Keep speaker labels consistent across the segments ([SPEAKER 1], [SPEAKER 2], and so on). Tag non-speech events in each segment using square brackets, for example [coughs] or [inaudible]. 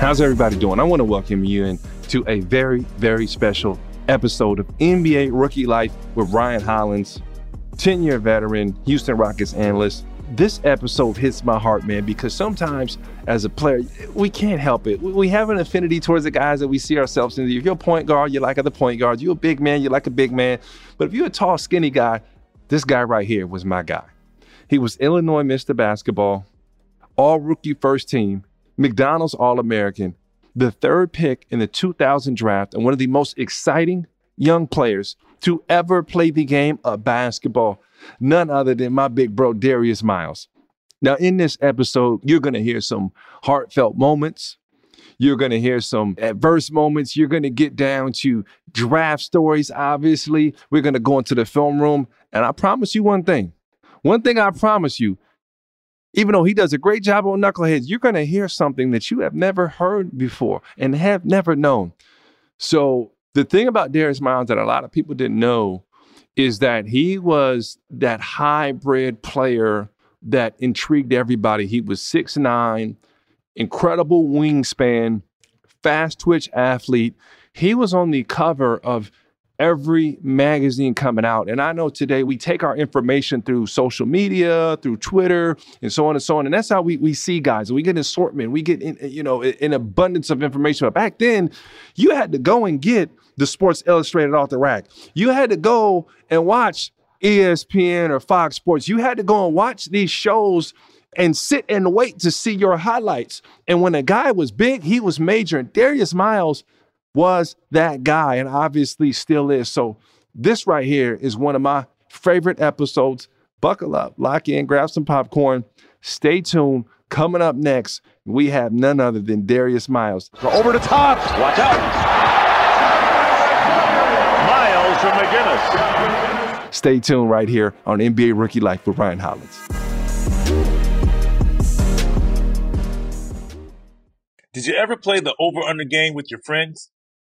[SPEAKER 1] How's everybody doing? I want to welcome you in to a very, very special episode of NBA Rookie Life with Ryan Hollins, 10 year veteran, Houston Rockets analyst. This episode hits my heart, man, because sometimes as a player, we can't help it. We have an affinity towards the guys that we see ourselves in. If you're a point guard, you like other point guards. You're a big man, you like a big man. But if you're a tall, skinny guy, this guy right here was my guy. He was Illinois Mr. Basketball, all rookie first team, McDonald's All American, the third pick in the 2000 draft, and one of the most exciting young players to ever play the game of basketball. None other than my big bro, Darius Miles. Now, in this episode, you're going to hear some heartfelt moments. You're going to hear some adverse moments. You're going to get down to draft stories, obviously. We're going to go into the film room. And I promise you one thing. One thing I promise you even though he does a great job on Knuckleheads, you're going to hear something that you have never heard before and have never known. So, the thing about Darius Miles that a lot of people didn't know is that he was that hybrid player that intrigued everybody. He was six nine, incredible wingspan, fast twitch athlete. He was on the cover of every magazine coming out. And I know today we take our information through social media, through Twitter, and so on and so on. And that's how we, we see guys. We get an assortment. We get in, you know an abundance of information. But back then, you had to go and get the Sports Illustrated off the rack. You had to go and watch ESPN or Fox Sports. You had to go and watch these shows and sit and wait to see your highlights. And when a guy was big, he was major. And Darius Miles was that guy and obviously still is. So, this right here is one of my favorite episodes. Buckle up, lock in, grab some popcorn. Stay tuned. Coming up next, we have none other than Darius Miles.
[SPEAKER 2] Over the top. Watch out. Miles from McGinnis.
[SPEAKER 1] Stay tuned right here on NBA Rookie Life with Ryan Hollins.
[SPEAKER 3] Did you ever play the over under game with your friends?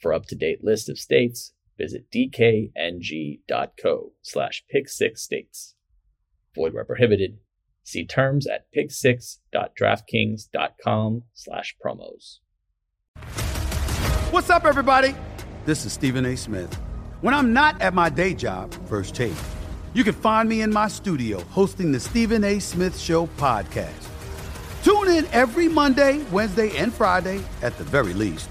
[SPEAKER 4] For up-to-date list of states, visit dkng.co slash pick6states. Void where prohibited. See terms at pick6.draftkings.com slash promos.
[SPEAKER 5] What's up, everybody? This is Stephen A. Smith. When I'm not at my day job, First Take, you can find me in my studio hosting the Stephen A. Smith Show podcast. Tune in every Monday, Wednesday, and Friday, at the very least,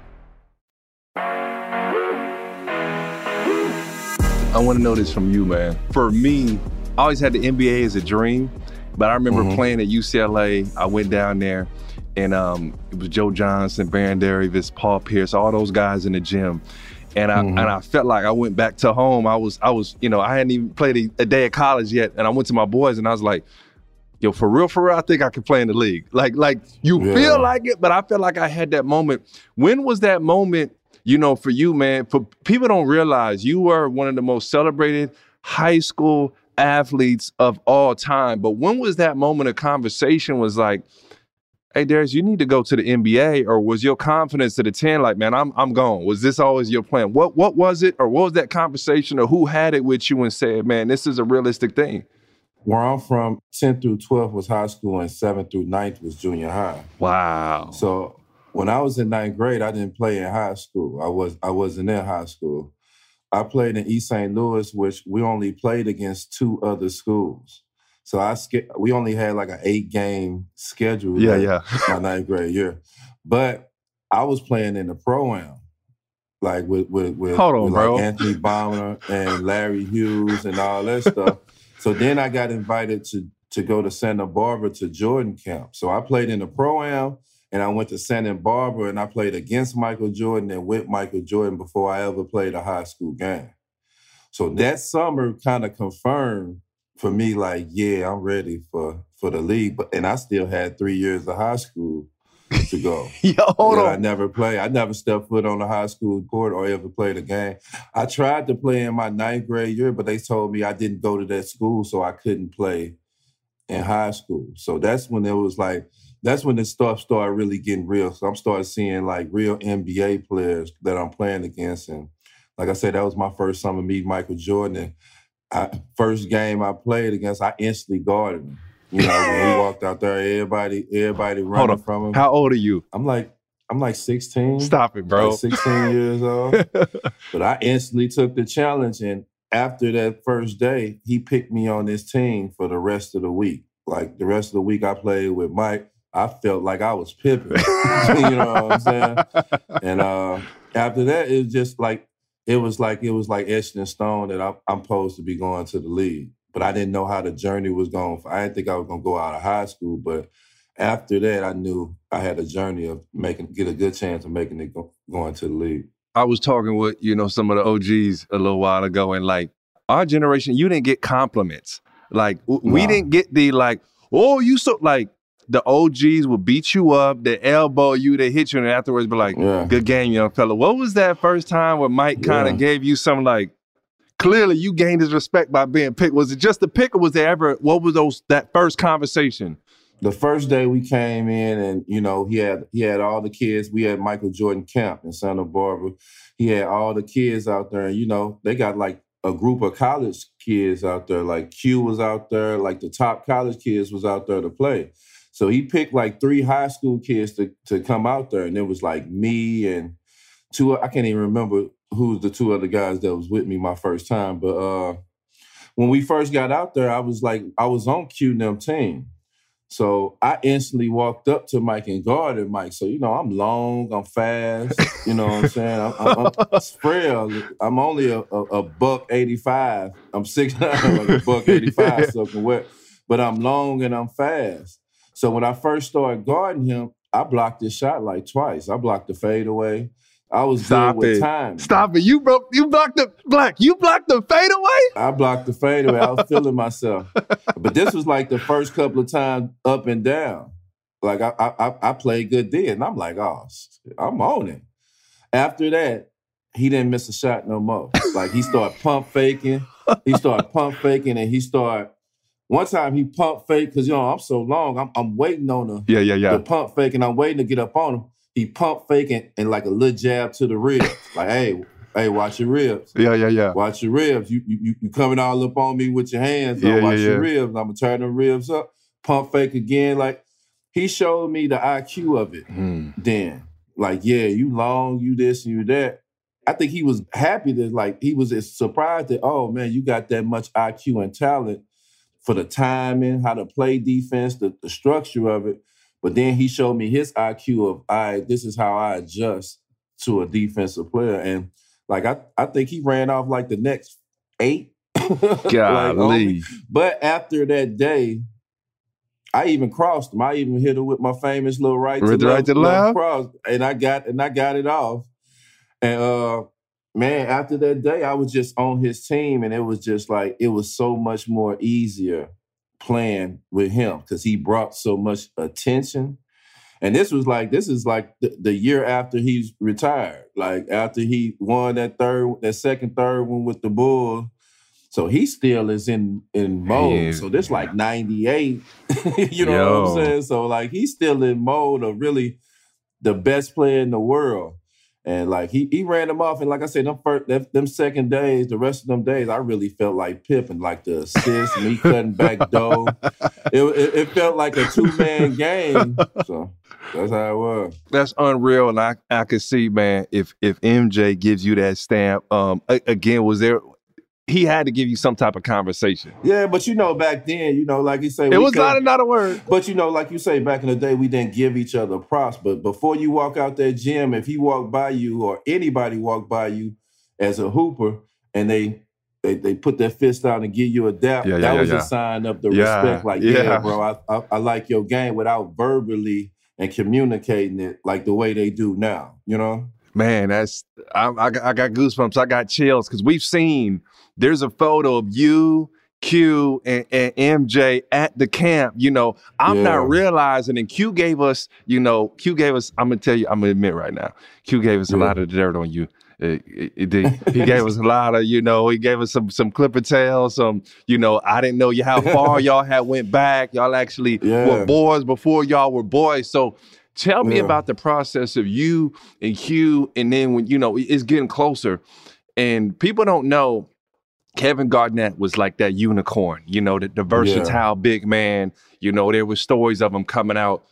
[SPEAKER 1] I want to know this from you, man. For me, I always had the NBA as a dream, but I remember
[SPEAKER 6] Mm-hmm.
[SPEAKER 1] playing at UCLA. I went down there, and um, it was Joe Johnson, Baron Davis, Paul Pierce, all those guys in the gym. And I
[SPEAKER 6] Mm-hmm.
[SPEAKER 1] and I felt like I went back to home. I was I was you know I hadn't even played a, a day of college yet, and I went to my boys and I was like, yo, for real, for real, I think I could play in the league. Like, like you
[SPEAKER 6] Yeah.
[SPEAKER 1] feel like it, but I felt like I had that moment. When was that moment, you know, for you, man? For people don't realize you were one of the most celebrated high school athletes of all time. But when was that moment of conversation was like, hey Darius, you need to go to the NBA, or was your confidence to the 10 like, man, I'm I'm gone? Was this always your plan? What what was it, or what was that conversation, or who had it with you and said, man, this is a realistic thing?
[SPEAKER 6] Where I'm from, 10th through 12th was high school, and 7th through 9th was junior high.
[SPEAKER 1] Wow.
[SPEAKER 6] So when I was in ninth grade, I didn't play in high school. I was I wasn't in high school. I played in East St. Louis, which we only played against two other schools. So I sk- we only had like an eight game schedule.
[SPEAKER 1] Yeah, yeah.
[SPEAKER 6] my ninth grade year. But I was playing in the pro am, like with with, with,
[SPEAKER 1] Hold on,
[SPEAKER 6] with
[SPEAKER 1] bro.
[SPEAKER 6] like Anthony Baumer and Larry Hughes and all that stuff. So then I got invited to to go to Santa Barbara to Jordan camp. So I played in the pro am and I went to Santa Barbara and I played against Michael Jordan and with Michael Jordan before I ever played a high school game. So that summer kind of confirmed for me, like, yeah, I'm ready for for the league. But and I still had three years of high school to go. [laughs]
[SPEAKER 1] Yo, hold
[SPEAKER 6] Yeah, I never played. I never stepped foot on a high school court or ever played a game. I tried to play in my ninth grade year, but they told me I didn't go to that school, so I couldn't play in high school. So that's when it was like, that's when the stuff started really getting real. So I'm starting seeing like real NBA players that I'm playing against. And like I said, that was my first summer meeting Michael Jordan. And I, first game I played against, I instantly guarded him. You know, when we [laughs] walked out there, everybody, everybody running from him.
[SPEAKER 1] How old are you?
[SPEAKER 6] I'm like, I'm like 16.
[SPEAKER 1] Stop it, bro.
[SPEAKER 6] Like 16 years old. [laughs] But I instantly took the challenge. And after that first day, he picked me on his team for the rest of the week. Like the rest of the week I played with Mike, I felt like I was Pippen. [laughs] you know what I'm saying? And uh, after that, it was just like, it was like it was like etched in stone that I, I'm supposed to be going to the league. But I didn't know how the journey was going. I didn't think I was going to go out of high school. But after that, I knew I had a journey of making get a good chance of making it go, going to the league.
[SPEAKER 1] I was talking with, you know, some of the OGs a little while ago, and like our generation, you didn't get compliments. Like w- we didn't get the like, oh, you so like the OGs will beat you up, they elbow you, they hit you, and afterwards be like,
[SPEAKER 6] Yeah.
[SPEAKER 1] "Good game, young fella." What was that first time where Mike kind of
[SPEAKER 6] Yeah.
[SPEAKER 1] gave you some like? Clearly, you gained his respect by being picked. Was it just a pick, or was there ever? What was those that first conversation?
[SPEAKER 6] the first day we came in and you know he had he had all the kids we had michael jordan camp in santa barbara he had all the kids out there and you know they got like a group of college kids out there like q was out there like the top college kids was out there to play so he picked like three high school kids to, to come out there and it was like me and two i can't even remember who's the two other guys that was with me my first time but uh when we first got out there i was like i was on q and them team so I instantly walked up to Mike and guarded Mike. So, you know, I'm long, I'm fast, you know what I'm saying? I'm, I'm, I'm [laughs] frail. I'm only a, a, a buck 85. I'm 6'9", like a buck 85 [laughs] soaking wet. But I'm long and I'm fast. So when I first started guarding him, I blocked his shot like twice. I blocked the fadeaway. I was
[SPEAKER 1] Stop
[SPEAKER 6] good with
[SPEAKER 1] it.
[SPEAKER 6] time.
[SPEAKER 1] Stop it! You broke. You blocked the black. You blocked the fadeaway.
[SPEAKER 6] I blocked the fadeaway. I was feeling myself. [laughs] But this was like the first couple of times up and down. Like I I, I- played good then. And I'm like, oh, I'm on it. After that, he didn't miss a shot no more. Like he started pump faking. He started pump faking and he started one time he pump fake because you know I'm so long. I'm I'm waiting on the,
[SPEAKER 1] Yeah, yeah, yeah.
[SPEAKER 6] the pump fake and I'm waiting to get up on him. He pump faking and like a little jab to the ribs. Like, hey, hey, watch your ribs.
[SPEAKER 1] Yeah, yeah, yeah.
[SPEAKER 6] Watch your ribs. You you you coming all up on me with your hands.
[SPEAKER 1] Yeah.
[SPEAKER 6] Watch
[SPEAKER 1] yeah,
[SPEAKER 6] your
[SPEAKER 1] yeah.
[SPEAKER 6] ribs. I'm gonna turn the ribs up. Pump fake again. Like he showed me the IQ of it.
[SPEAKER 1] Hmm.
[SPEAKER 6] Then, like, yeah, you long, you this, and you that. I think he was happy that like he was surprised that oh man, you got that much IQ and talent for the timing, how to play defense, the, the structure of it. But then he showed me his IQ of I this is how I adjust to a defensive player. And like I, I think he ran off like the next eight. [laughs] Like.
[SPEAKER 1] Golly.
[SPEAKER 6] but after that day, I even crossed him. I even hit him with my famous little right
[SPEAKER 1] Right
[SPEAKER 6] to
[SPEAKER 1] to right
[SPEAKER 6] left,
[SPEAKER 1] to left?
[SPEAKER 6] cross, and I got and I got it off. And uh, man, after that day, I was just on his team, and it was just like it was so much more easier playing with him because he brought so much attention. And this was like this is like the, the year after he's retired, like after he won that third, that second, third one with the Bulls. So he still is in in mode. So this like ninety eight, [laughs] you know what I'm saying? So like he's still in mode of really the best player in the world. And like he he ran them off, and like I said, them first them, them second days, the rest of them days, I really felt like Pippen, like the assist, me cutting back dough. [laughs] It, it, it felt like a two man game. So that's how it was.
[SPEAKER 1] That's unreal, and I I could see, man, if if MJ gives you that stamp, um, again, was there? He had to give you some type of conversation.
[SPEAKER 6] Yeah, but you know, back then, you know, like you say,
[SPEAKER 1] It was not another word.
[SPEAKER 6] But you know, like you say, back in the day, we didn't give each other props. But before you walk out that gym, if he walked by you or anybody walked by you as a hooper and they they, they put their fist out and give you a dap,
[SPEAKER 1] Yeah, yeah,
[SPEAKER 6] that
[SPEAKER 1] yeah,
[SPEAKER 6] was a sign of the respect. Like,
[SPEAKER 1] yeah.
[SPEAKER 6] bro, I, I I like your game without verbally and communicating it like the way they do now. You know?
[SPEAKER 1] Man, that's I, I, I got goosebumps. I got chills because we've seen there's a photo of you, Q, and, and MJ at the camp. You know, I'm
[SPEAKER 6] Yeah.
[SPEAKER 1] not realizing, and Q gave us, you know, Q gave us. I'm gonna tell you, I'm gonna admit right now, Q gave us a lot of dirt on you. Uh, it- it he gave us a lot of, you know, he gave us some some clipper tails, some, you know, I didn't know you how [laughs] far y'all had went back. Y'all actually
[SPEAKER 6] Yeah.
[SPEAKER 1] were boys before y'all were boys. So tell me
[SPEAKER 6] Yeah.
[SPEAKER 1] about the process of you and Q, and then when you know it's getting closer, and people don't know. Kevin Garnett was like that unicorn, you know, the, the versatile big man. You know, there were stories of him coming out,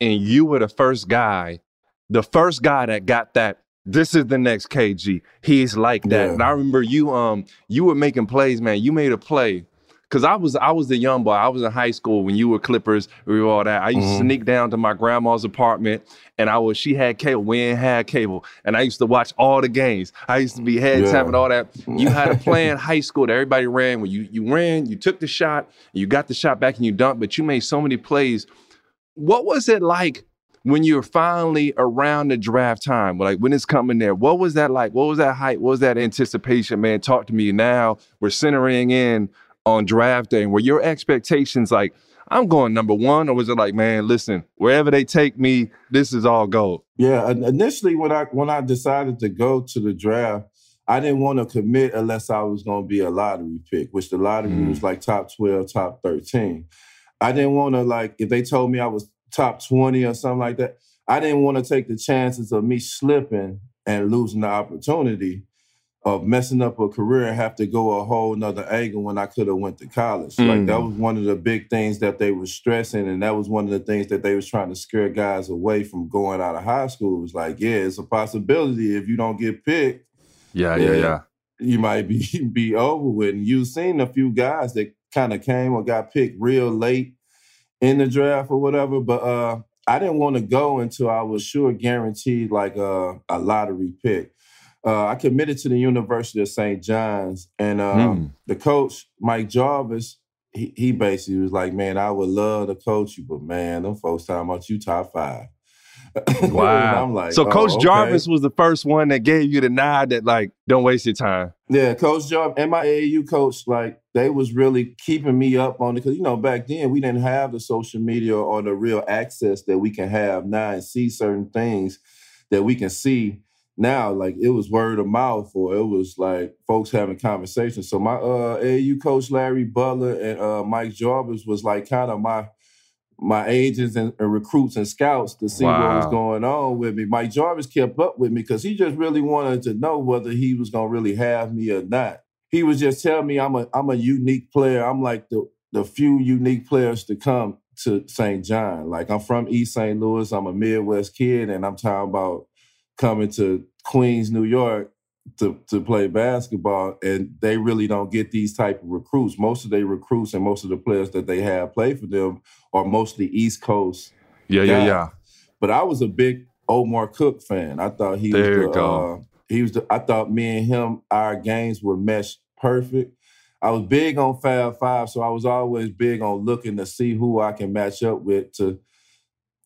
[SPEAKER 1] and you were the first guy, the first guy that got that. This is the next KG. He's like that.
[SPEAKER 6] Yeah.
[SPEAKER 1] And I remember you, um, you were making plays, man. You made a play. Cause I was I was the young boy. I was in high school when you were Clippers, we were all that. I used to
[SPEAKER 6] Mhm.
[SPEAKER 1] sneak down to my grandma's apartment and I was she had cable, we ain't had cable. And I used to watch all the games. I used to be head
[SPEAKER 6] Yeah.
[SPEAKER 1] tapping all that. You had a play in [laughs] high school that everybody ran when you you ran, you took the shot, you got the shot back and you dunked, but you made so many plays. What was it like when you were finally around the draft time? Like when it's coming there, what was that like? What was that hype? What was that anticipation, man? Talk to me now. We're centering in on draft day. And were your expectations like, I'm going number one, or was it like, man, listen, wherever they take me, this is all gold?
[SPEAKER 6] Yeah, initially when I when I decided to go to the draft, I didn't want to commit unless I was going to be a lottery pick, which the lottery mm. was like top 12, top 13. I didn't want to like if they told me I was top 20 or something like that. I didn't want to take the chances of me slipping and losing the opportunity of messing up a career and have to go a whole nother angle when I could have went to college. Mm. Like that mm. was one of the big things that they were stressing, and that was one of the things that they was trying to scare guys away from going out of high school. It was like, yeah, it's a possibility if you don't get picked.
[SPEAKER 1] Yeah, yeah, yeah.
[SPEAKER 6] You might be [laughs] be over with. And you've seen a few guys that kind of came or got picked real late in the draft or whatever, but uh I didn't want to go until I was sure guaranteed like a, a lottery pick uh, I committed to the University of St. John's, and um, mm. the coach Mike Jarvis, he, he basically was like, "Man, I would love to coach you, but man, them folks talking about you top five. [laughs]
[SPEAKER 1] Wow. I'm like, so oh, Coach okay. Jarvis was the first one that gave you the nod that like, don't waste your time.
[SPEAKER 6] Yeah, Coach Jarvis and my AAU coach, like, they was really keeping me up on it because you know back then we didn't have the social media or the real access that we can have now and see certain things that we can see now like it was word of mouth or it was like folks having conversations. So my uh AAU coach Larry Butler and uh Mike Jarvis was like kind of my my agents and, and, recruits and scouts to see wow. what was going on with me. Mike Jarvis kept up with me because he just really wanted to know whether he was gonna really have me or not. He was just telling me I'm a I'm a unique player. I'm like the the few unique players to come to St. John. Like I'm from East St. Louis. I'm a Midwest kid, and I'm talking about coming to Queens, New York to, to play basketball, and they really don't get these type of recruits. Most of their recruits and most of the players that they have play for them are mostly East Coast.
[SPEAKER 1] Yeah, guys. yeah, yeah.
[SPEAKER 6] But I was a big Omar Cook fan. I thought he
[SPEAKER 1] there
[SPEAKER 6] was the, uh, he was the, I thought me and him, our games were meshed perfect. I was big on Fab Five, so I was always big on looking to see who I can match up with to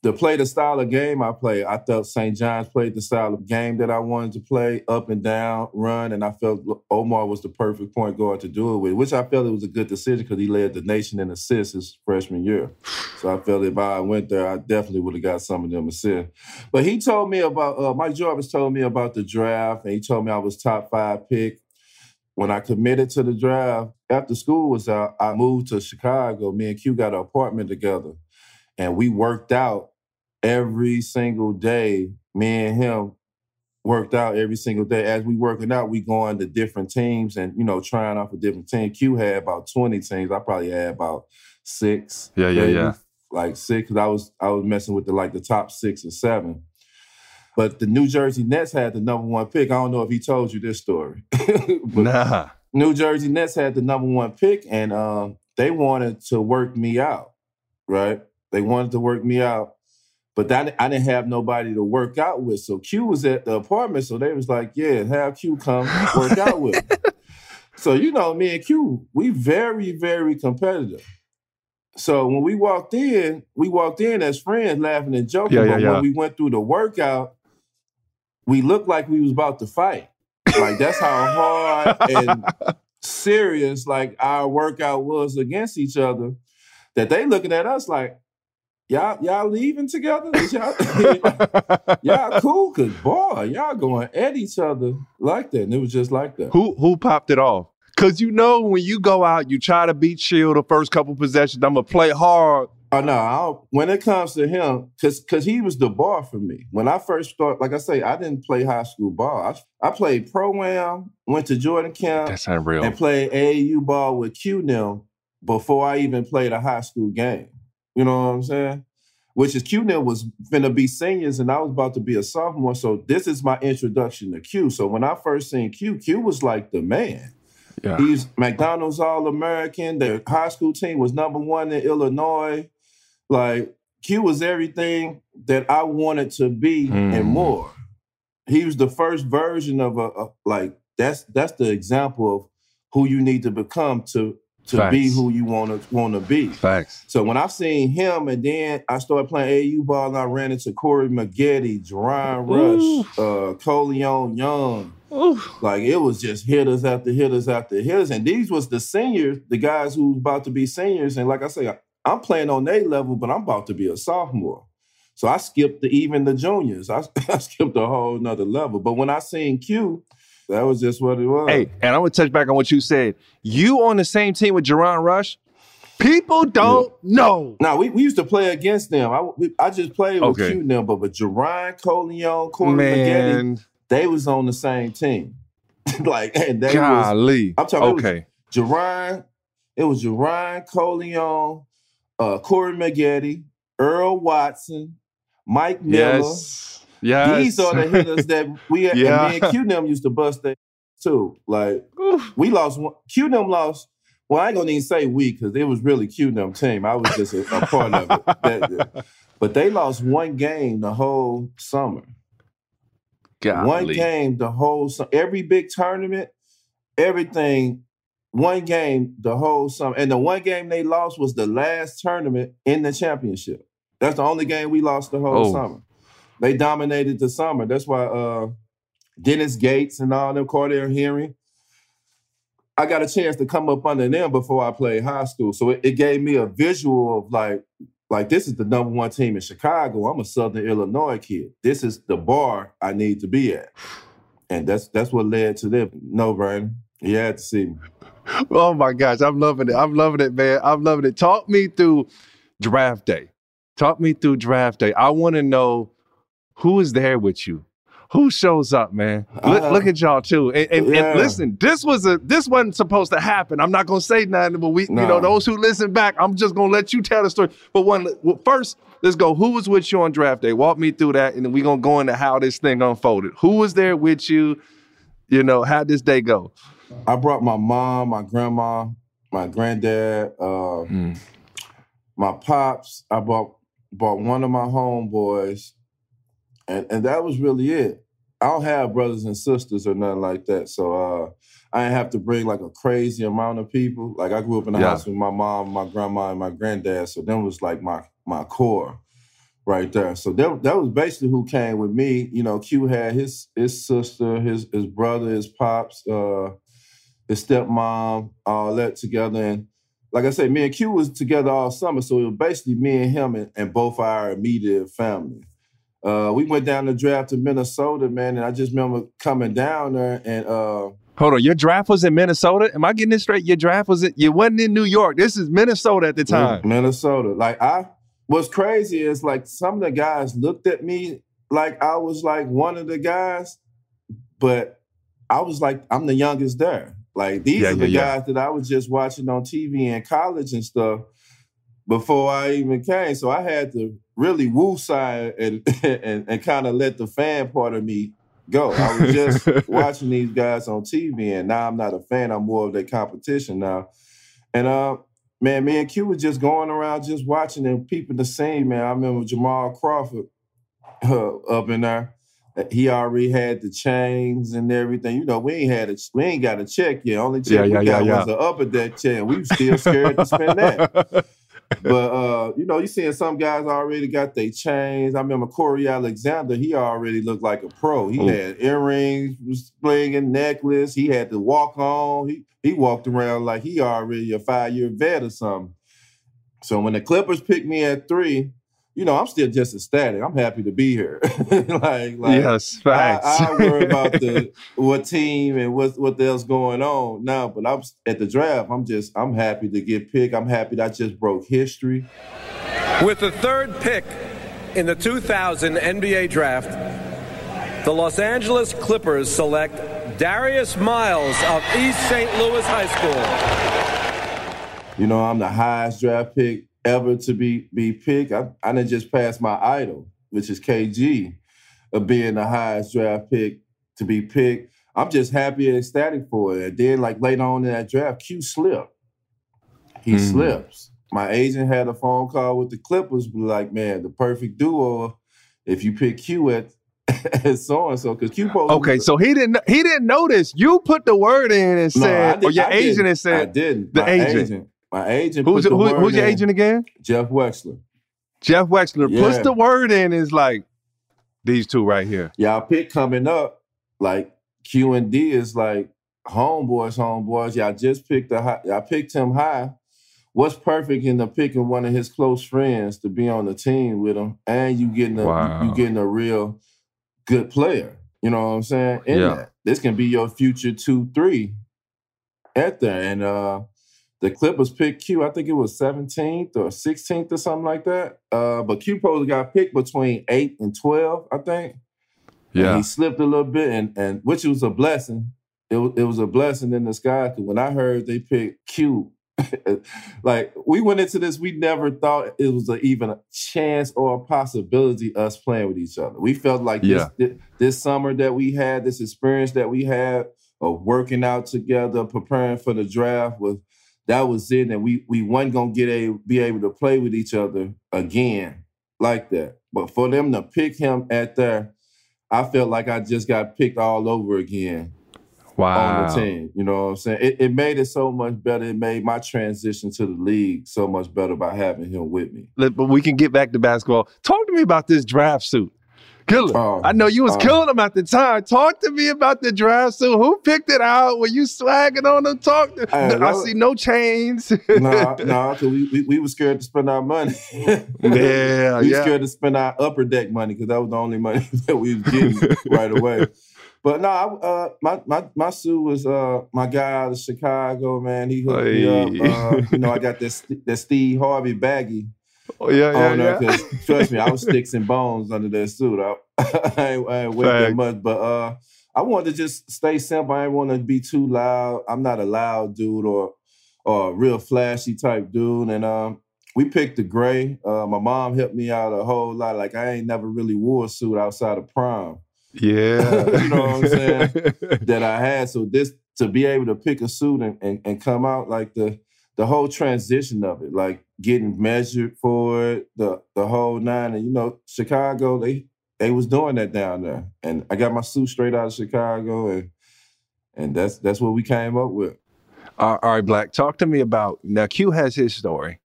[SPEAKER 6] to play the style of game I play. I felt St. John's played the style of game that I wanted to play, up and down, run, and I felt Omar was the perfect point guard to do it with, which I felt it was a good decision because he led the nation in assists his freshman year. So I felt if I went there, I definitely would have got some of them assists. But he told me about, uh, Mike Jarvis told me about the draft, and he told me I was top five pick. When I committed to the draft, after school was out, I moved to Chicago. Me and Q got an apartment together and we worked out every single day, me and him worked out every single day. As we working out, we going to different teams and, you know, trying out for different teams. Q had about 20 teams. I probably had about six.
[SPEAKER 1] Yeah, yeah, maybe, yeah.
[SPEAKER 6] Like six, because I was I was messing with the like the top six or seven. But the New Jersey Nets had the number one pick. I don't know if he told you this story. [laughs]
[SPEAKER 1] nah.
[SPEAKER 6] New Jersey Nets had the number one pick and um, they wanted to work me out, right? They wanted to work me out but that I didn't have nobody to work out with. So Q was at the apartment, so they was like, "Yeah, have Q come work out with." [laughs] So you know, me and Q, we very, very competitive. So when we walked in, we walked in as friends, laughing and joking. Yeah, yeah, but yeah. when we went through the workout, we looked like we was about to fight. Like that's how hard and serious like our workout was against each other. That they looking at us like, Y'all, y'all leaving together? Y'all, [coughs] y'all cool? Cause boy, y'all going at each other like that, and it was just like that.
[SPEAKER 1] Who who popped it off? Cause you know when you go out, you try to beat Shield the first couple possessions. I'm gonna play hard.
[SPEAKER 6] Oh no! I'll, when it comes to him, cause cause he was the bar for me. When I first started, like I say, I didn't play high school ball. I, I played pro am, went to Jordan camp,
[SPEAKER 1] that's unreal,
[SPEAKER 6] and played AAU ball with Q now before I even played a high school game. You know what I'm saying? Which is Q Nil was finna be seniors and I was about to be a sophomore. So this is my introduction to Q. So when I first seen Q, Q was like the man. Yeah. He's McDonald's All American. Their high school team was number one in Illinois. Like Q was everything that I wanted to be mm. and more. He was the first version of a, a like that's that's the example of who you need to become to to Facts. be who you want to want to be.
[SPEAKER 1] Facts.
[SPEAKER 6] So when I seen him, and then I started playing AU ball, and I ran into Corey Maggette, JaRon Rush, uh, Korleone Young. Oof. Like it was just hitters after hitters after hitters, and these was the seniors, the guys who was about to be seniors. And like I say, I'm playing on their level, but I'm about to be a sophomore. So I skipped the, even the juniors. I, [laughs] I skipped a whole nother level. But when I seen Q, that was just what it was.
[SPEAKER 1] Hey, and I'm gonna touch back on what you said. You on the same team with JaRon Rush? People don't know.
[SPEAKER 6] Now we, we used to play against them. I, we, I just played with
[SPEAKER 1] Okay.
[SPEAKER 6] Q them, but with JaRon, Korleone, Corey
[SPEAKER 1] Maggette,
[SPEAKER 6] they was on the same team. [laughs] like, and they was
[SPEAKER 1] golly.
[SPEAKER 6] I'm talking- it was-
[SPEAKER 1] Okay.
[SPEAKER 6] JaRon, it was JaRon, Korleone, uh, Corey Maggette, Earl Watson, Mike Miller.
[SPEAKER 1] Yes. Yes.
[SPEAKER 6] These are the hitters that we [laughs] and
[SPEAKER 1] Yeah.
[SPEAKER 6] me and Q them used to bust that too. Like we lost one. Q them lost. Well, I ain't gonna even say we because it was really Q them team. I was just a, a part of it. [laughs] That- but they lost one game the whole summer. One game the whole summer. Every big tournament, everything. One game the whole summer, and the one game they lost was the last tournament in the championship. That's the only game we lost the whole
[SPEAKER 1] Oh.
[SPEAKER 6] summer. They dominated the summer. That's why uh, Dennis Gates and all them Cordell Henry. I got a chance to come up under them before I played high school, so it, it gave me a visual of like, like this is the number one team in Chicago. I'm a Southern Illinois kid. This is the bar I need to be at, and that's that's what led to them. No, Brian, you had to see me. [laughs]
[SPEAKER 1] Oh my gosh, I'm loving it. I'm loving it, man. I'm loving it. Talk me through draft day. Talk me through draft day. I want to know who is there with you. Who shows up, man? Look,
[SPEAKER 6] Uh,
[SPEAKER 1] look at y'all too. And, and, and listen, this was a this wasn't supposed to happen. I'm not gonna say nothing, but we, you know, those who listen back, I'm just gonna let you tell the story. But one, well, first, let's go. Who was with you on draft day? Walk me through that, and then we're gonna go into how this thing unfolded. Who was there with you? You know, how'd this day go?
[SPEAKER 6] I brought my mom, my grandma, my granddad, uh, my pops. I bought bought one of my homeboys, and and that was really it. I don't have brothers and sisters or nothing like that, so uh, I didn't have to bring like a crazy amount of people. Like I grew up in the
[SPEAKER 1] Yeah.
[SPEAKER 6] house with my mom, my grandma, and my granddad, so them was like my my core right there. So that that was basically who came with me. You know, Q had his his sister, his his brother, his pops, uh, his stepmom, all that together. And like I said, me and Q was together all summer, so it was basically me and him and, and both our immediate family. Uh, we went down the draft to Minnesota, man, and I just remember coming down there and uh,
[SPEAKER 1] Hold on, your draft was in Minnesota. Am I getting this straight? Your draft was in, you wasn't in New York. This is Minnesota at the time.
[SPEAKER 6] Minnesota. Like I what's crazy is like some of the guys looked at me like I was like one of the guys, but I was like, I'm the youngest there. Like these
[SPEAKER 1] Yeah,
[SPEAKER 6] are the
[SPEAKER 1] yeah, yeah.
[SPEAKER 6] guys that I was just watching on TV in college and stuff before I even came. So I had to really woo side and [laughs] and, and kind of let the fan part of me go. I was just [laughs] watching these guys on TV, and now I'm not a fan. I'm more of their competition now. And uh, man, me and Q was just going around just watching and peeping the scene, man. I remember Jamal Crawford uh, [laughs] up in there. He already had the chains and everything. You know, we ain't had a, we ain't got a check yet. Only check
[SPEAKER 1] Yeah,
[SPEAKER 6] we
[SPEAKER 1] yeah, yeah,
[SPEAKER 6] got
[SPEAKER 1] yeah.
[SPEAKER 6] was an upper deck check. We still scared to spend that. But uh, you know, you seeing some guys already got their chains. I remember Courtney Alexander, he already looked like a pro. He
[SPEAKER 1] Ooh.
[SPEAKER 6] had earrings, was slinging necklace. He had to walk on. He he walked around like he already a five-year vet or something. So when the Clippers picked me at three, you know, I'm still just ecstatic. I'm happy to be here. [laughs] like, like
[SPEAKER 1] yes, facts.
[SPEAKER 6] I, I worry [laughs] about the what team and what what else going on now, but I'm at the draft. I'm just I'm happy to get picked. I'm happy that I just broke history.
[SPEAKER 7] With the third pick in the 2000 NBA draft, the Los Angeles Clippers select Darius Miles of East St. Louis High School.
[SPEAKER 6] You know, I'm the highest draft pick ever to be be picked. I, I didn't just pass my idol, which is KG, of being the highest draft pick to be picked. I'm just happy and ecstatic for it. And then, like later on in that draft, Q slipped. He
[SPEAKER 1] Hmm.
[SPEAKER 6] slips. My agent had a phone call with the Clippers, be like, man, the perfect duo if you pick Q at, [laughs] so and so, because Q supposed
[SPEAKER 1] okay, so he didn't he didn't notice. You put the word in and
[SPEAKER 6] No,
[SPEAKER 1] said,
[SPEAKER 6] did-
[SPEAKER 1] or your
[SPEAKER 6] I
[SPEAKER 1] agent had
[SPEAKER 6] I
[SPEAKER 1] said,
[SPEAKER 6] didn't.
[SPEAKER 1] the
[SPEAKER 6] My
[SPEAKER 1] agent.
[SPEAKER 6] My agent.
[SPEAKER 1] who's who, who's your
[SPEAKER 6] in.
[SPEAKER 1] agent again?
[SPEAKER 6] Jeff Wexler.
[SPEAKER 1] Jeff Wexler puts the word in. Is like these two right here.
[SPEAKER 6] Y'all pick coming up, like Q and D is like homeboys, homeboys. Y'all just picked the high. Y'all picked him high. what's perfect in the picking one of his close friends to be on the team with him, and you getting a
[SPEAKER 1] Wow.
[SPEAKER 6] you getting a real good player. You know what I'm saying? In
[SPEAKER 1] Yeah.
[SPEAKER 6] that. This can be your future two, three at there. And uh the Clippers picked Q, I think it was 17th or 16th or something like that. Uh, but Q probably got picked between 8 and 12, I think. And
[SPEAKER 1] Yeah.
[SPEAKER 6] he slipped a little bit, and and which was a blessing. It was, it was a blessing in the sky because when I heard they picked Q, [laughs] like we went into this, we never thought it was a, even a chance or a possibility us playing with each other. We felt like
[SPEAKER 1] Yeah.
[SPEAKER 6] this, thi- this summer that we had, this experience that we had of working out together, preparing for the draft was that was it, and we we wasn't gonna get a be able to play with each other again like that. But for them to pick him at there, I felt like I just got picked all over again
[SPEAKER 1] Wow.
[SPEAKER 6] on the team. You know what I'm saying? It, it made it so much better. It made my transition to the league so much better by having him with me.
[SPEAKER 1] But we can get back to basketball. Talk to me about this draft suit. Killer.
[SPEAKER 6] Oh,
[SPEAKER 1] I know you was
[SPEAKER 6] oh.
[SPEAKER 1] killing them at the time. Talk to me about the draft suit. Who picked it out? Were you swagging on them? Talk. To,
[SPEAKER 6] Hey,
[SPEAKER 1] I see no chains.
[SPEAKER 6] no, no, because [laughs] we, we we were scared to spend our money.
[SPEAKER 1] Yeah, [laughs] yeah.
[SPEAKER 6] we
[SPEAKER 1] yeah.
[SPEAKER 6] scared to spend our upper deck money because that was the only money [laughs] that we was getting right away. But no, I, uh, my my my Sue was uh, my guy out of Chicago, man. He hooked me up. Uh, you know, I got that St- that Steve Harvey baggy
[SPEAKER 1] Oh, yeah, yeah,
[SPEAKER 6] there
[SPEAKER 1] yeah.
[SPEAKER 6] trust me, I was [laughs] sticks and bones under that suit. I, [laughs] I ain't, I ain't that much, but uh, I wanted to just stay simple. I didn't want to be too loud. I'm not a loud dude or or a real flashy type dude. And um, we picked the gray. Uh, my mom helped me out a whole lot. Like I ain't never really wore a suit outside of prom
[SPEAKER 1] Yeah. [laughs]
[SPEAKER 6] You know what I'm saying? that I had. So this to be able to pick a suit and, and, and come out like the the whole transition of it, like getting measured for it, the the whole nine. And you know, Chicago, they they was doing that down there. And I got my suit straight out of Chicago and and that's that's what we came up with.
[SPEAKER 1] All all right, Black. Talk to me about now. Q has his story,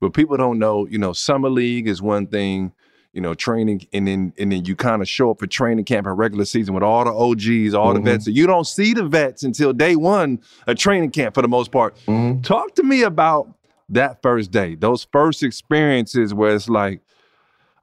[SPEAKER 1] but people don't know. You know, summer league is one thing. You know, training, and then and then you kind of show up for training camp and regular season with all the OGs, all
[SPEAKER 6] Mhm.
[SPEAKER 1] the vets. So you don't see the vets until day one of training camp for the most part.
[SPEAKER 6] Mhm.
[SPEAKER 1] Talk to me about that first day, those first experiences where it's like,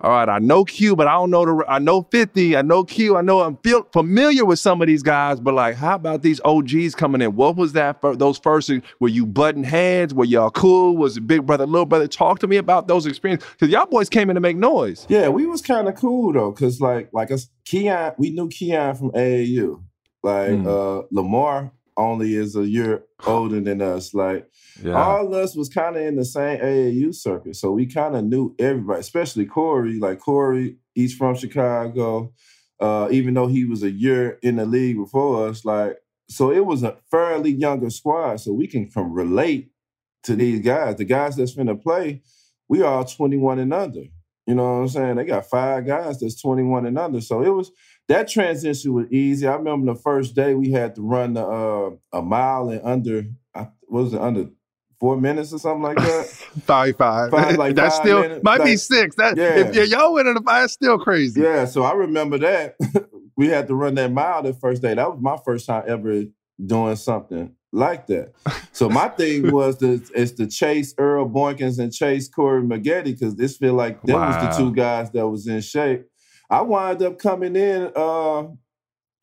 [SPEAKER 1] all right, I know Q, but I don't know the. I know Fifty, I know Q, I know I'm feel familiar with some of these guys, but like, how about these OGs coming in? What was that? For those first, were you butting heads? Were y'all cool? Was it big brother, little brother? Talk to me about those experiences because y'all boys came in to make noise.
[SPEAKER 6] Yeah, we was kind of cool though, cause like like us Keyon, we knew Keyon from AAU. Like
[SPEAKER 1] Mm.
[SPEAKER 6] uh Lamar only is a year older than us. Like
[SPEAKER 1] Yeah,
[SPEAKER 6] all of us was kind of in the same AAU circuit, so we kind of knew everybody, especially Corey. Like Corey, he's from Chicago. Uh, even though he was a year in the league before us, like so, it was a fairly younger squad, so we can from relate to these guys. The guys that's finna play, we all twenty one and under. You know what I'm saying? They got five guys that's 21 and under. So it was that transition was easy. I remember the first day we had to run the uh, a mile and under I- what was it under four minutes or something like that. [laughs]
[SPEAKER 1] five five.
[SPEAKER 6] Five, like [laughs]
[SPEAKER 1] That's
[SPEAKER 6] five
[SPEAKER 1] still
[SPEAKER 6] minutes,
[SPEAKER 1] might be six. That
[SPEAKER 6] Yeah.
[SPEAKER 1] if y'all went in the five, it's still crazy.
[SPEAKER 6] yeah, so I remember that [laughs] we had to run that mile the first day. That was my first time ever doing something like that. So my thing was to is to chase Earl Boykins and chase Corey Maggette because this feel like them was the two guys that was in shape. I wind up coming in. Uh,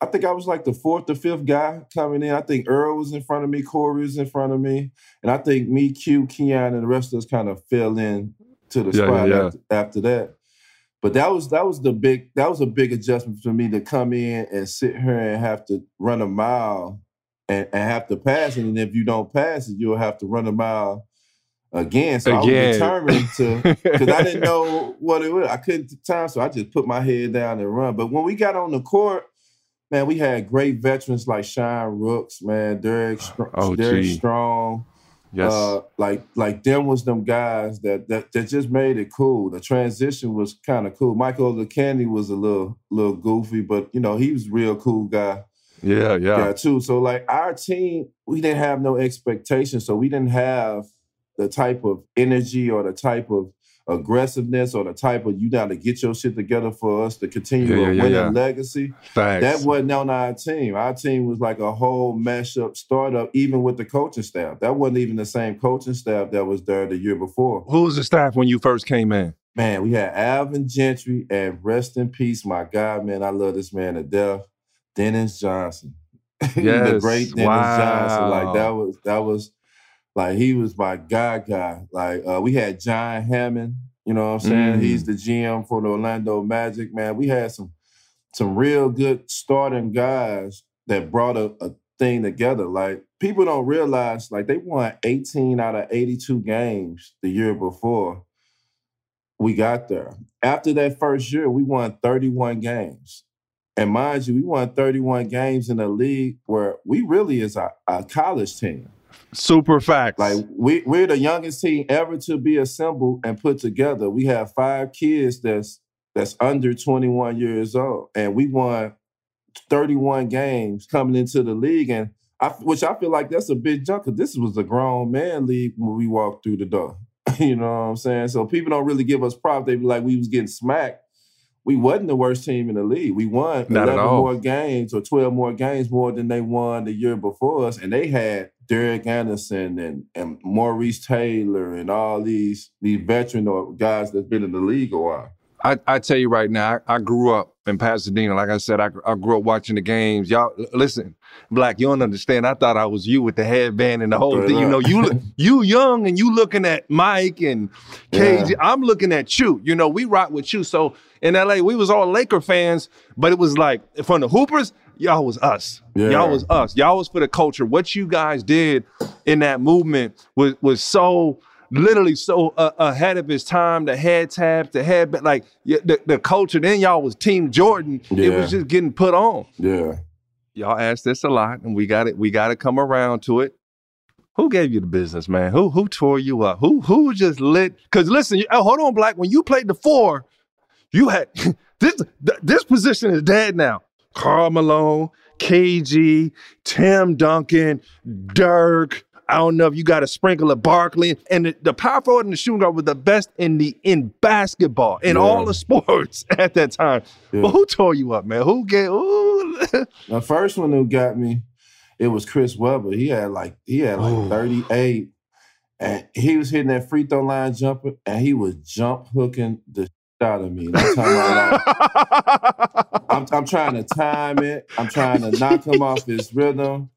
[SPEAKER 6] I think I was like the fourth or fifth guy coming in. I think Earl was in front of me, Corey was in front of me, and I think me, Q, Keyon, and the rest of us kind of fell in to the
[SPEAKER 1] Yeah,
[SPEAKER 6] spot
[SPEAKER 1] yeah.
[SPEAKER 6] After, after that. But that was that was the big that was a big adjustment for me to come in and sit here and have to run a mile and, and have to pass it. And if you don't pass it, you'll have to run a mile again. So I was determined to [laughs] because I didn't know what it was. I couldn't time, so I just put my head down and run. But when we got on the court, man, we had great veterans like Sean Rooks, man, Derek,
[SPEAKER 1] Oh,
[SPEAKER 6] Derek
[SPEAKER 1] gee.
[SPEAKER 6] Strong.
[SPEAKER 1] Yes.
[SPEAKER 6] Uh, like like them was them guys that that that just made it cool. The transition was kind of cool. Michael Olowokandi was a little little goofy, but you know he was a real cool guy
[SPEAKER 1] yeah, yeah.
[SPEAKER 6] guy too. So like our team, we didn't have no expectations, so we didn't have the type of energy or the type of aggressiveness or the type of you got to get your shit together for us to continue
[SPEAKER 1] Yeah,
[SPEAKER 6] a
[SPEAKER 1] yeah,
[SPEAKER 6] winning
[SPEAKER 1] yeah.
[SPEAKER 6] legacy. That wasn't on our team. Our team was like a whole mashup startup, even with the coaching staff. That wasn't even the same coaching staff that was there the year before.
[SPEAKER 1] Who was the staff when you first came in?
[SPEAKER 6] Man, we had Alvin Gentry and rest in peace, my God, man. I love this man to death. Dennis Johnson. [laughs]
[SPEAKER 1] Yes.
[SPEAKER 6] the great Dennis Johnson. Like that was that was like he was my guy guy. Like uh, we had John Hammond, you know what I'm saying?
[SPEAKER 1] Mm.
[SPEAKER 6] He's the GM for the Orlando Magic, man. We had some some real good starting guys that brought a, a thing together. Like people don't realize, like they won 18 out of 82 games the year before we got there. After that first year, we won 31 games. And mind you, we won 31 games in a league where we really is a, a college team.
[SPEAKER 1] Super facts.
[SPEAKER 6] Like we, we're the youngest team ever to be assembled and put together. We have five kids that's that's under 21 years old, and we won 31 games coming into the league, and I, which I feel like that's a big jump because this was a grown man league when we walked through the door. [laughs] you know what I'm saying? So people don't really give us props. They be like we was getting smacked. We wasn't the worst team in the league. We won
[SPEAKER 1] Not at
[SPEAKER 6] 11
[SPEAKER 1] all.
[SPEAKER 6] more games or 12 more games more than they won the year before us. And they had Derek Anderson and, and Maurice Taylor and all these these veteran or guys that's been in the league a while.
[SPEAKER 1] I, I tell you right now, I, I grew up in Pasadena. Like I said, I, I grew up watching the games. Y'all, listen, Black, you don't understand. I thought I was you with the headband and the whole thing. You know, you look- [laughs] you young and you looking at Mike and KG.
[SPEAKER 6] Yeah.
[SPEAKER 1] I'm looking at you. You know, we rock with you. So in LA, we was all Laker fans, but it was like from the Hoopers, y'all was us.
[SPEAKER 6] Yeah.
[SPEAKER 1] Y'all was us. Y'all was for the culture. What you guys did in that movement was was so literally so uh, ahead of his time. The head taps, the head like the, the culture. Then y'all was Team Jordan. It was just getting put on.
[SPEAKER 6] Yeah.
[SPEAKER 1] Y'all asked this a lot, and we got it. We got to come around to it. Who gave you the business, man? Who who tore you up? Who who just lit? Because listen, oh, hold on, Black. When you played the four, you had [laughs] this this position is dead now. Karl Malone, KG, Tim Duncan, Dirk. I don't know if you got a sprinkle of Barkley. And the, the power forward and the shooting guard were the best in the in basketball, in
[SPEAKER 6] Yeah.
[SPEAKER 1] all the sports [laughs] at that time.
[SPEAKER 6] Yeah.
[SPEAKER 1] But who tore you up, man? Who gave [laughs] ooh,
[SPEAKER 6] The first one who got me, it was Chris Webber. He had like he had like
[SPEAKER 1] Ooh.
[SPEAKER 6] 38. And he was hitting that free throw line jumper and he was jump hooking the out of me. I'm, like, [laughs] I'm, I'm trying to time it. I'm trying to knock him off his rhythm.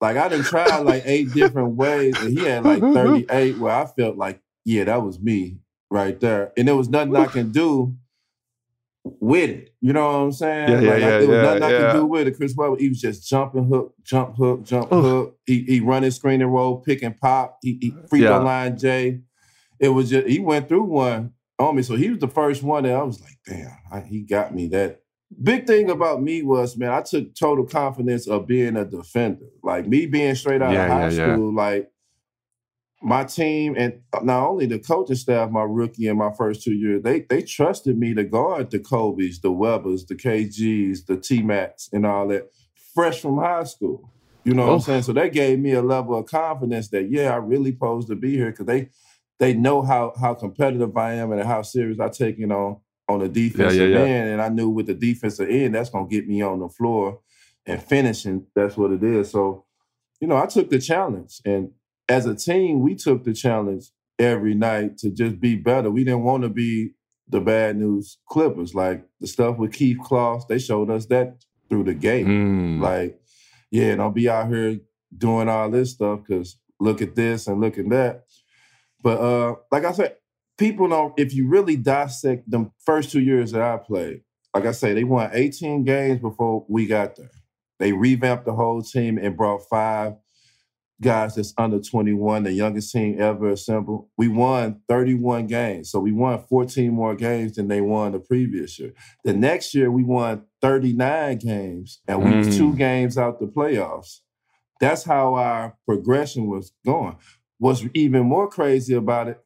[SPEAKER 6] Like I done tried like eight different ways, and he had like 38 where I felt like, yeah, that was me right there. And there was nothing I can do with it. You know what I'm saying?
[SPEAKER 1] Yeah, yeah,
[SPEAKER 6] like, I-
[SPEAKER 1] yeah,
[SPEAKER 6] there was
[SPEAKER 1] yeah,
[SPEAKER 6] nothing I
[SPEAKER 1] yeah.
[SPEAKER 6] could do with it. Chris Webber, he was just jumping hook, jump hook, jump
[SPEAKER 1] Oof.
[SPEAKER 6] hook. He he run his screen and roll, pick and pop. He, he free throw line J. It was just he went through one on me, so he was the first one that I was like, damn, I, he got me that. Big thing about me was, man, I took total confidence of being a defender. Like me being straight out
[SPEAKER 1] Yeah,
[SPEAKER 6] of high
[SPEAKER 1] yeah, yeah.
[SPEAKER 6] school, like my team and uh, not only the coaching staff, my rookie and my first two years, they they trusted me to guard the Kobe's, the Webbers, the KGs, the T Macs, and all that, fresh from high school. You know what I'm
[SPEAKER 1] oh.
[SPEAKER 6] saying? So that gave me a level of confidence that yeah, I really supposed to be here because they they know how how competitive I am and how serious I take it on on the defensive
[SPEAKER 1] yeah.
[SPEAKER 6] end. And I knew with the defensive end, that's gonna get me on the floor and finishing. That's what it is. So, you know, I took the challenge. And as a team, we took the challenge every night to just be better. We didn't want to be the bad news Clippers. Like the stuff with Keith Closs, they showed us that through the game.
[SPEAKER 1] Mm.
[SPEAKER 6] Like, yeah, don't be out here doing all this stuff because look at this and look at that. But uh, like I said, people don't, if you really dissect the first two years that I played, like I say, they won 18 games before we got there. They revamped the whole team and brought five guys that's under 21, the youngest team ever assembled. We won 31 games. So we won 14 more games than they won the previous year. The next year, we won 39 games and we
[SPEAKER 1] Mm.
[SPEAKER 6] two games out the playoffs. That's how our progression was going. What's even more crazy about it,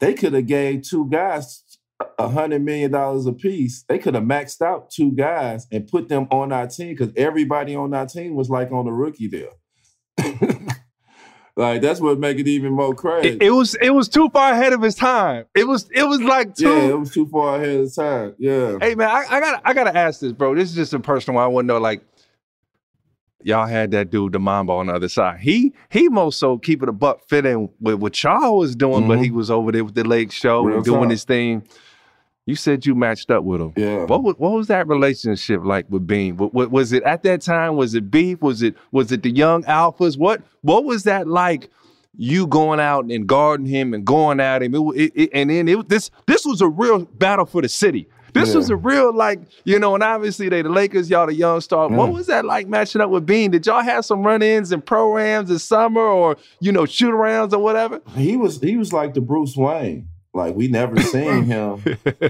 [SPEAKER 6] they could have gave two guys a hundred million dollars a piece. They could have maxed out two guys and put them on our team because everybody on our team was like on a rookie deal. [laughs] like that's what make it even more crazy.
[SPEAKER 1] It, it was it was too far ahead of his time. It was it was like too.
[SPEAKER 6] yeah, it was too far ahead of time. Yeah.
[SPEAKER 1] Hey man, I, I gotta I gotta ask this, bro. This is just a personal one. I want to know, like, y'all had that dude, the Mamba, on the other side. He he most so keeping a buck fitting with what y'all was doing, but he mm-hmm. was over there with the Lake Show
[SPEAKER 6] Real
[SPEAKER 1] and doing
[SPEAKER 6] talk.
[SPEAKER 1] his thing. You said you matched up with him.
[SPEAKER 6] Yeah.
[SPEAKER 1] What was, what was that relationship like with Bean? What, what, was it at that time? Was it beef? Was it was it the young alphas? What what was that like? You going out and guarding him and going at him, it, it, it- and then it, was this this was a real battle for the city. This
[SPEAKER 6] Yeah.
[SPEAKER 1] was a real like you know, and obviously they the Lakers, y'all the young star. What
[SPEAKER 6] Mm.
[SPEAKER 1] was that like matching up with Bean? Did y'all have some run-ins and programs in summer, or you know, shoot arounds or whatever?
[SPEAKER 6] He was he was like the Bruce Wayne. Like we never [laughs] seen him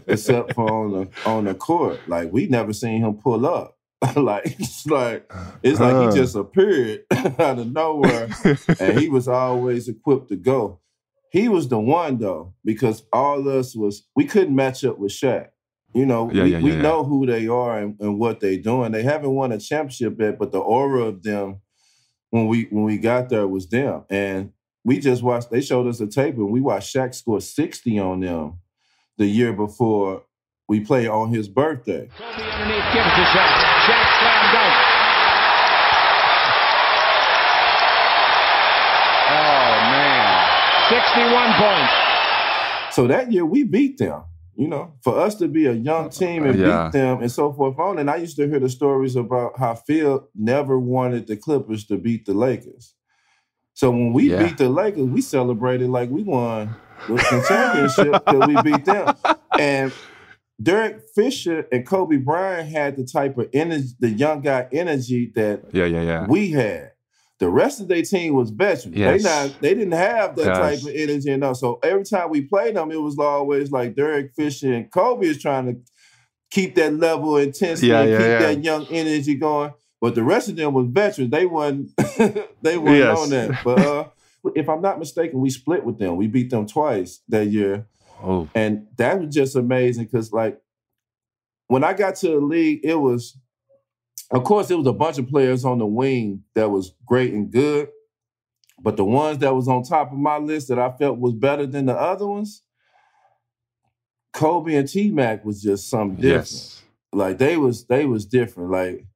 [SPEAKER 6] except for on the on the court. Like we never seen him pull up. [laughs] like it's like it's like
[SPEAKER 1] Huh.
[SPEAKER 6] he just appeared [laughs] out of nowhere, and he was always equipped to go. He was the one though, because all of us was we couldn't match up with Shaq. You know,
[SPEAKER 1] Yeah,
[SPEAKER 6] we,
[SPEAKER 1] yeah,
[SPEAKER 6] we
[SPEAKER 1] yeah, yeah.
[SPEAKER 6] know who they are and, and what they're doing. They haven't won a championship yet, but the aura of them when we when we got there was them. And we just watched, they showed us a tape and we watched Shaq score 60 on them the year before we played on his birthday.
[SPEAKER 2] Kobe underneath gives to Shaq. Shaq slam dunk. Oh man, 61 points.
[SPEAKER 6] So that year we beat them. You know, for us to be a young uh, team uh, and
[SPEAKER 1] Yeah.
[SPEAKER 6] beat them and so forth on. And I used to hear the stories about how Phil never wanted the Clippers to beat the Lakers. So when we
[SPEAKER 1] Yeah.
[SPEAKER 6] beat the Lakers, we celebrated like we won the the championship because we beat them. And Derek Fisher and Kobe Bryant had the type of energy, the young guy energy that
[SPEAKER 1] Yeah, yeah, yeah.
[SPEAKER 6] we had. The rest of their team was veterans.
[SPEAKER 1] Yes.
[SPEAKER 6] They not they didn't have that
[SPEAKER 1] Yes.
[SPEAKER 6] type of energy enough. So every time we played them, it was always like Derek Fisher and Kobe is trying to keep that level of intensity
[SPEAKER 1] Yeah,
[SPEAKER 6] and
[SPEAKER 1] yeah,
[SPEAKER 6] keep
[SPEAKER 1] yeah.
[SPEAKER 6] that young energy going. But the rest of them was veterans. They wasn't [laughs] they weren't
[SPEAKER 1] Yes.
[SPEAKER 6] on that. But uh, if I'm not mistaken, we split with them. We beat them twice that year.
[SPEAKER 1] Oh,
[SPEAKER 6] And that was just amazing because, like, when I got to the league, it was, of course, it was a bunch of players on the wing that was great and good. But the ones that was on top of my list that I felt was better than the other ones, Kobe and T Mac was just something different.
[SPEAKER 1] yes.
[SPEAKER 6] Like they was they was different. Like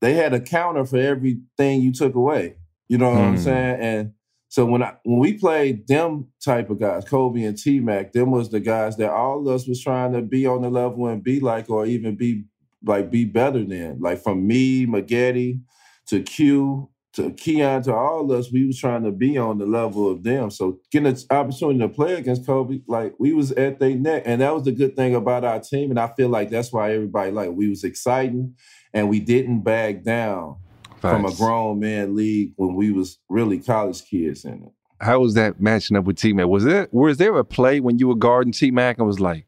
[SPEAKER 6] they had a counter for everything you took away. You know what I'm
[SPEAKER 1] Hmm.
[SPEAKER 6] saying? And so when I when we played them type of guys, Kobe and T Mac, them was the guys that all of us was trying to be on the level and be like, or even be like be better than. Like from me, Maggette, to Q, to Keyon, to all of us, we was trying to be on the level of them. So getting an opportunity to play against Kobe, like we was at their neck. And that was the good thing about our team. And I feel like that's why everybody like we was exciting and we didn't back down from a grown man league when we was really college kids in it.
[SPEAKER 1] How was that matching up with T Mac? Was there was there a play when you were guarding T Mac and was like,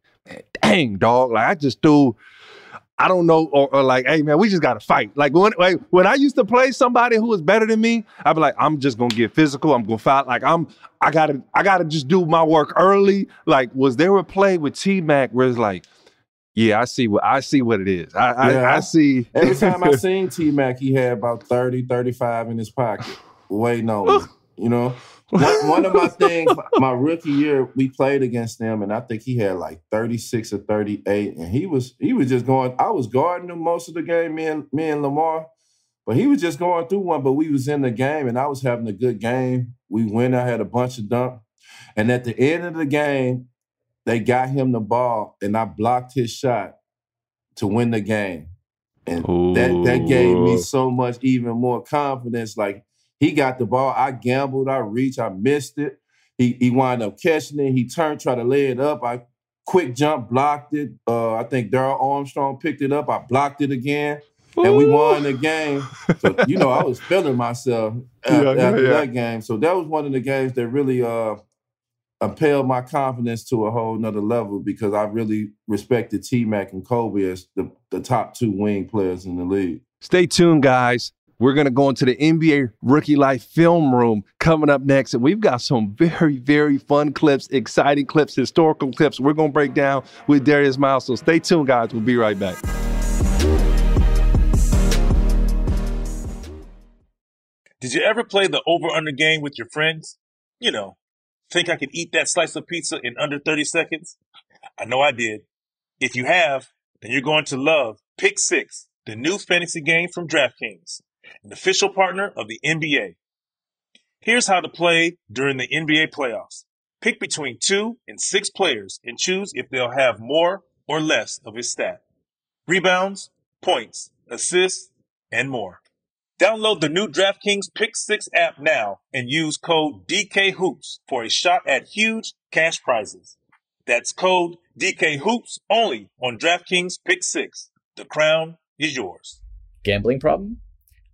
[SPEAKER 1] dang dog, like I just threw, I don't know, or, or like, hey man, we just gotta fight. Like when like when I used to play somebody who was better than me, I'd be like, I'm just gonna get physical. I'm gonna fight. Like I'm, I gotta, I gotta just do my work early. Like, was there a play with T Mac where it's like, yeah, I see what I see what it is. I
[SPEAKER 6] Yeah.
[SPEAKER 1] I, I see.
[SPEAKER 6] Every time I [laughs] seen T Mac, he had about 30, 35 in his pocket, waiting on me. You know, one, one of my [laughs] things, my rookie year, we played against them, and I think he had like 36 or 38. And he was he was just going, I was guarding him most of the game, me and me and Lamar. But he was just going through one, but we was in the game and I was having a good game. We went, I had a bunch of dunk. And at the end of the game, they got him the ball and I blocked his shot to win the game. And that that gave me so much even more confidence. Like he got the ball, I gambled, I reached, I missed it. He he wound up catching it. He turned, tried to lay it up. I quick jump, blocked it. Uh, I think Darrell Armstrong picked it up. I blocked it again, and we won the game. So [laughs] you know, I was feeling myself after,
[SPEAKER 1] Yeah, yeah,
[SPEAKER 6] after
[SPEAKER 1] yeah.
[SPEAKER 6] that game. So that was one of the games that really uh upheld my confidence to a whole nother level because I really respected T Mac and Kobe as the, the top two wing players in the league.
[SPEAKER 1] Stay tuned, guys. We're going to go into the NBA Rookie Life film room coming up next. And we've got some very, very fun clips, exciting clips, historical clips we're going to break down with Darius Miles. So stay tuned, guys. We'll be right back.
[SPEAKER 3] Did you ever play the over under game with your friends? You know, think I could eat that slice of pizza in under 30 seconds? I know I did. If you have, then you're going to love Pick Six, the new fantasy game from DraftKings, an official partner of the NBA. Here's how to play during the NBA playoffs. Pick between two and six players and choose if they'll have more or less of his stat. Rebounds, points, assists, and more. Download the new DraftKings Pick 6 app now and use code DKHOOPS for a shot at huge cash prizes. That's code DKHOOPS only on DraftKings Pick 6. The crown is yours.
[SPEAKER 4] Gambling problem?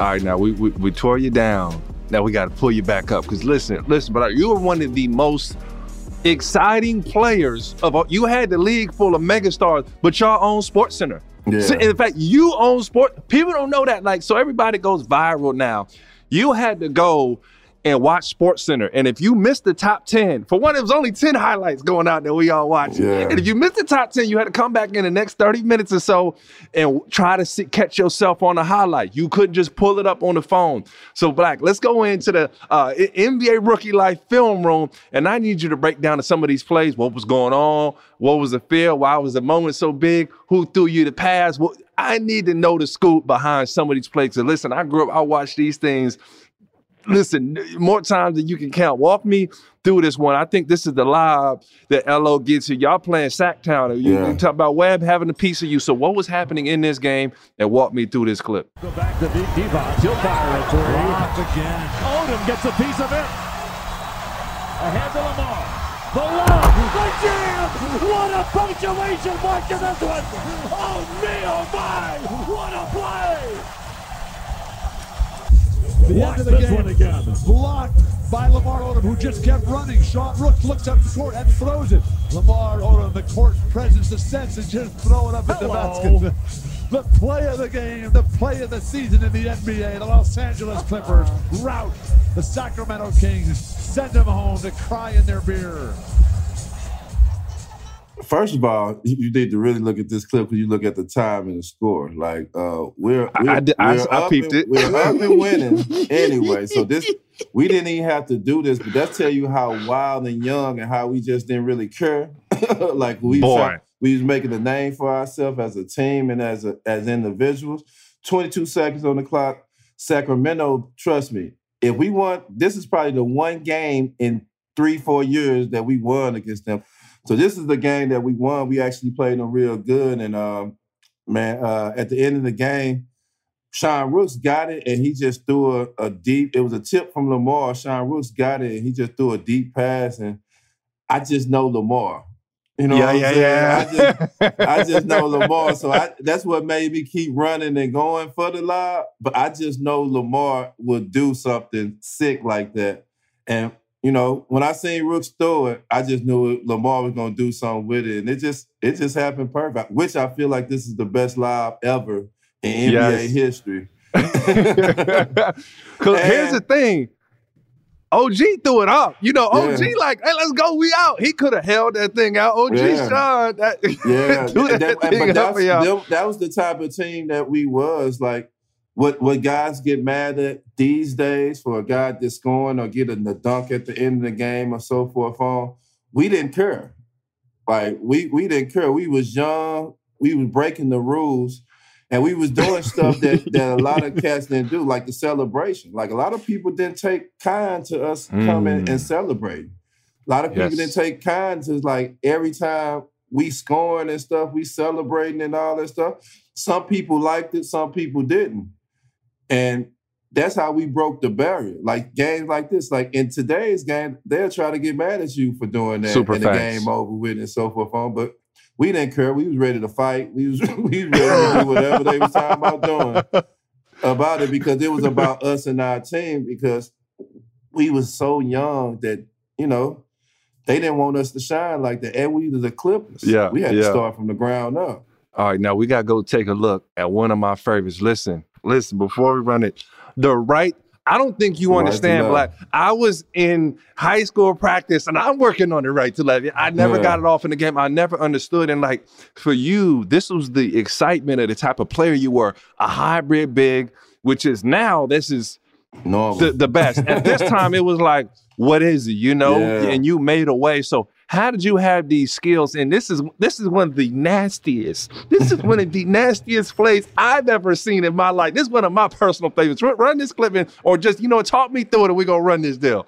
[SPEAKER 1] All right, now we, we, we tore you down. Now we got to pull you back up. Because listen, listen, but you were one of the most exciting players of all. You had the league full of megastars, but y'all own SportsCenter.
[SPEAKER 6] Yeah.
[SPEAKER 1] So, in fact, you own sport. People don't know that. Like, so everybody goes viral now. You had to go and watch SportsCenter. And if you missed the top 10, for one, it was only 10 highlights going out that we all watched.
[SPEAKER 6] Yeah.
[SPEAKER 1] And if you missed the top 10, you had to come back in the next 30 minutes or so and try to see, catch yourself on a highlight. You couldn't just pull it up on the phone. So, Black, let's go into the uh, NBA Rookie Life film room. And I need you to break down to some of these plays. What was going on? What was the feel? Why was the moment so big? Who threw you the pass? Well, I need to know the scoop behind some of these plays. So listen, I grew up, I watched these things listen, more times than you can count. Walk me through this one. I think this is the live that LO gets here. Y'all playing Sactown. You,
[SPEAKER 6] Yeah.
[SPEAKER 1] you talk about Webb having a piece of you. So what was happening in this game? And walk me through this clip.
[SPEAKER 8] Go back to D- Devon. He'll fire a three. Blocked again. Odom gets a piece of it. Ahead to Lamar. The lob. The jam. What a punctuation mark to this one. Oh, me, oh, my. What a play. The end of the game. One again. Blocked by Lamar Odom, who just kept running. Sean Rooks looks up the court and throws it. Lamar Odom, the court presence, the sense, and just throw it up at the basket. [laughs] The play of the game, the play of the season in the NBA. The Los Angeles Clippers rout the Sacramento Kings, send them home to cry in their beer.
[SPEAKER 6] First of all, you need to really look at this clip because you look at the time and the score. Like uh, we're,
[SPEAKER 1] I-
[SPEAKER 6] we're,
[SPEAKER 1] I I-
[SPEAKER 6] we're
[SPEAKER 1] I
[SPEAKER 6] up
[SPEAKER 1] peeped
[SPEAKER 6] and,
[SPEAKER 1] it.
[SPEAKER 6] We're up and [laughs] winning anyway. So this we didn't even have to do this, but that tell you how wild and young and how we just didn't really care. [laughs] like we
[SPEAKER 1] Boy.
[SPEAKER 6] we was making a name for ourselves as a team and as a, as individuals. Twenty two seconds on the clock. Sacramento, trust me, if we want, this is probably the one game in three four years that we won against them. So this is the game that we won. We actually played them real good, and um, man, uh, at the end of the game, Sean Rooks got it and he just threw a, a, deep, it was a tip from Lamar. Sean Rooks got it and he just threw a deep pass. And I just know Lamar. You know
[SPEAKER 1] yeah, yeah, yeah.
[SPEAKER 6] I just, I [laughs] just know Lamar. So I, that's what made me keep running and going for the lob. But I just know Lamar would do something sick like that. And, you know, when I seen Rooks throw it, I just knew Lamar was gonna do something with it. And it just it just happened perfect. Which I feel like this is the best live ever in NBA yes. history. [laughs]
[SPEAKER 1] Because here's the thing. OG threw it up. You know, OG yeah. like, hey, let's go. We out. He could have held that thing out. OG yeah. Sean, that,
[SPEAKER 6] yeah, [laughs] that, that, thing up that, that was the type of team that we was. Like, what what guys get mad at these days for a guy that's scoring or getting the dunk at the end of the game or so forth on, we didn't care. Like we we didn't care. We was young. We was breaking the rules and we was doing stuff that, [laughs] that a lot of cats didn't do, like the celebration. Like a lot of people didn't take kind to us mm. coming and celebrating. A lot of people yes. didn't take kind to like every time we scoring and stuff, we celebrating and all that stuff. Some people liked it, some people didn't. And that's how we broke the barrier. Like games like this, like in today's game, they'll try to get mad at you for doing that
[SPEAKER 1] Super
[SPEAKER 6] and
[SPEAKER 1] facts.
[SPEAKER 6] the game over with and so forth on. But we didn't care. We was ready to fight. We was [laughs] we was ready to do whatever they was talking about doing [laughs] about it because it was about us and our team because we was so young that you know they didn't want us to shine like that. And we were the Clippers.
[SPEAKER 1] Yeah,
[SPEAKER 6] we had
[SPEAKER 1] yeah.
[SPEAKER 6] to start from the ground up.
[SPEAKER 1] All right, now we gotta go take a look at one of my favorites. Listen, listen, before we run it, the right I don't think you right understand black. I was in high school practice and I'm working on the right to left. I never yeah. got it off in the game. I never understood. And like for you, this was the excitement of the type of player you were, a hybrid big, which is now this is
[SPEAKER 6] Normal.
[SPEAKER 1] The, the best. At this time, it was like, what is it? You know? Yeah. And you made a way. So how did you have these skills? And this is this is one of the nastiest. This is one of the [laughs] nastiest plays I've ever seen in my life. This is one of my personal favorites. Run this clip in, or just you know, talk me through it, and we're gonna run this deal.